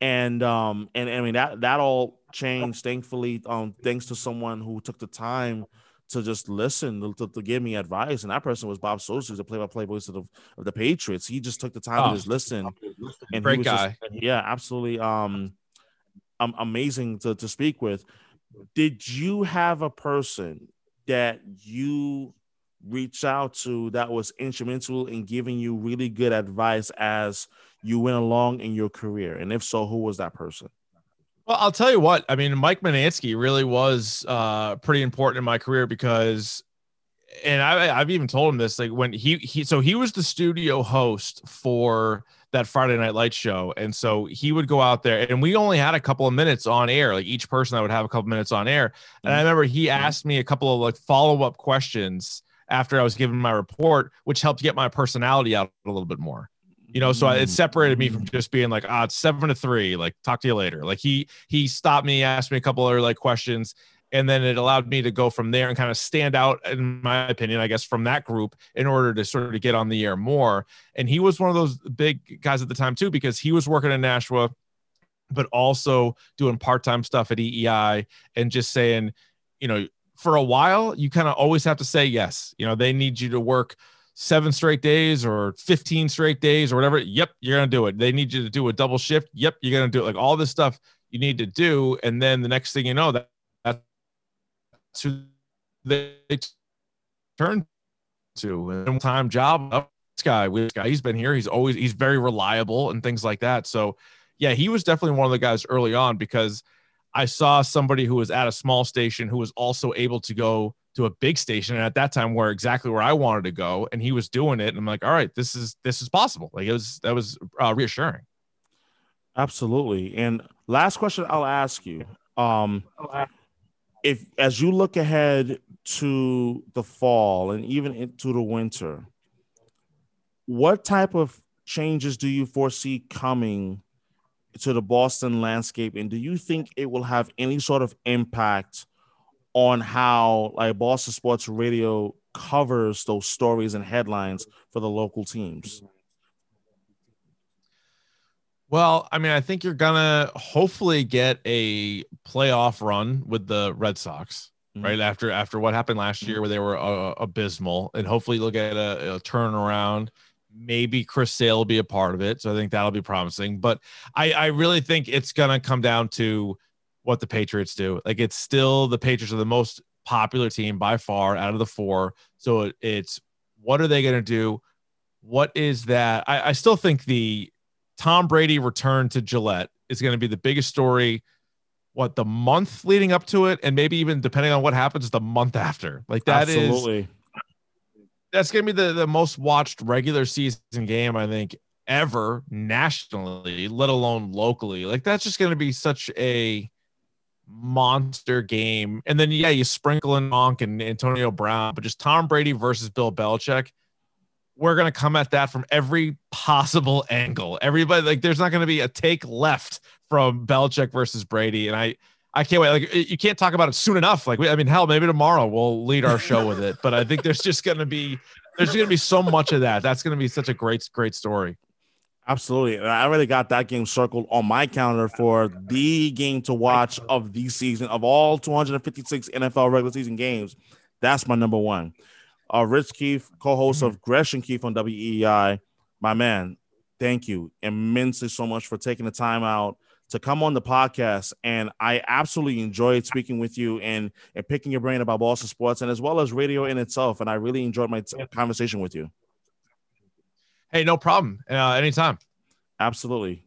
And um and I mean that that all changed thankfully um thanks to someone who took the time to just listen to, to, give me advice. And that person was Bob Socci, the play-by-play voice of the, of the Patriots. He just took the time oh, to just listen. And great guy. Just, yeah, absolutely. Um, um, amazing to, to speak with. Did you have a person that you reached out to that was instrumental in giving you really good advice as you went along in your career? And if so, who was that person? Well, I'll tell you what. I mean, Mike Mutnansky really was uh, pretty important in my career because, and I, I've even told him this. Like when he he, so he was the studio host for that Friday Night Light show, and so he would go out there, and we only had a couple of minutes on air. Like each person, I would have a couple minutes on air, and I mm-hmm. remember he mm-hmm. asked me a couple of like follow up questions after I was given my report, which helped get my personality out a little bit more you know so it separated me from mm. just being like ah it's seven to three like talk to you later like he he stopped me asked me a couple of other like questions and then it allowed me to go from there and kind of stand out in my opinion i guess from that group in order to sort of get on the air more and he was one of those big guys at the time too because he was working in nashua but also doing part-time stuff at eei and just saying you know for a while you kind of always have to say yes you know they need you to work seven straight days or 15 straight days or whatever, yep, you're to do it. They need you to do a double shift. Yep, you're to do it. Like all this stuff you need to do. And then the next thing you know, that who they turn to a time job. Oh, this guy, this guy, he's been here. He's always, he's very reliable and things like that. So, yeah, he was definitely one of the guys early on because I saw somebody who was at a small station who was also able to go to a big station and at that time where exactly where I wanted to go and he was doing it and I'm like all right this is this is possible like it was that was uh, reassuring absolutely and last question I'll ask you um if as you look ahead to the fall and even into the winter what type of changes do you foresee coming to the Boston landscape and do you think it will have any sort of impact on how like Boston Sports Radio covers those stories and headlines for the local teams? Well, I mean, I think you're gonna hopefully get a playoff run with the Red Sox, mm-hmm. right after after what happened last year, where they were uh, abysmal, and hopefully you'll get a, a turnaround. Maybe Chris Sale will be a part of it, so I think that'll be promising. But I, I really think it's gonna come down to what the Patriots do. Like it's still the Patriots are the most popular team by far out of the four. So it, it's what are they going to do? What is that? I, I still think the Tom Brady return to Gillette is going to be the biggest story. What the month leading up to it, and maybe even depending on what happens, the month after. Like that Absolutely. is that's going to be the, the most watched regular season game, I think, ever nationally, let alone locally. Like that's just going to be such a monster game. And then yeah, you sprinkle in Gronk and Antonio Brown, but just Tom Brady versus Bill Belichick. We're gonna come at that from every possible angle. Everybody like there's not gonna be a take left from Belichick versus Brady, and I I can't wait. Like you can't talk about it soon enough. Like I mean, hell, maybe tomorrow we'll lead our show with it. But I think there's just gonna be there's gonna be so much of that. That's gonna be such a great great story. Absolutely. I already got that game circled on my calendar for the game to watch of the season of all 256 NFL regular season games. That's my number one. Uh, Rich Keefe, co-host of Gresh and Keefe on WEEI. my man. Thank you immensely so much for taking the time out to come on the podcast. And I absolutely enjoyed speaking with you and, and picking your brain about Boston sports and as well as radio in itself. And I really enjoyed my t- conversation with you. Hey, no problem. Uh, anytime. Absolutely.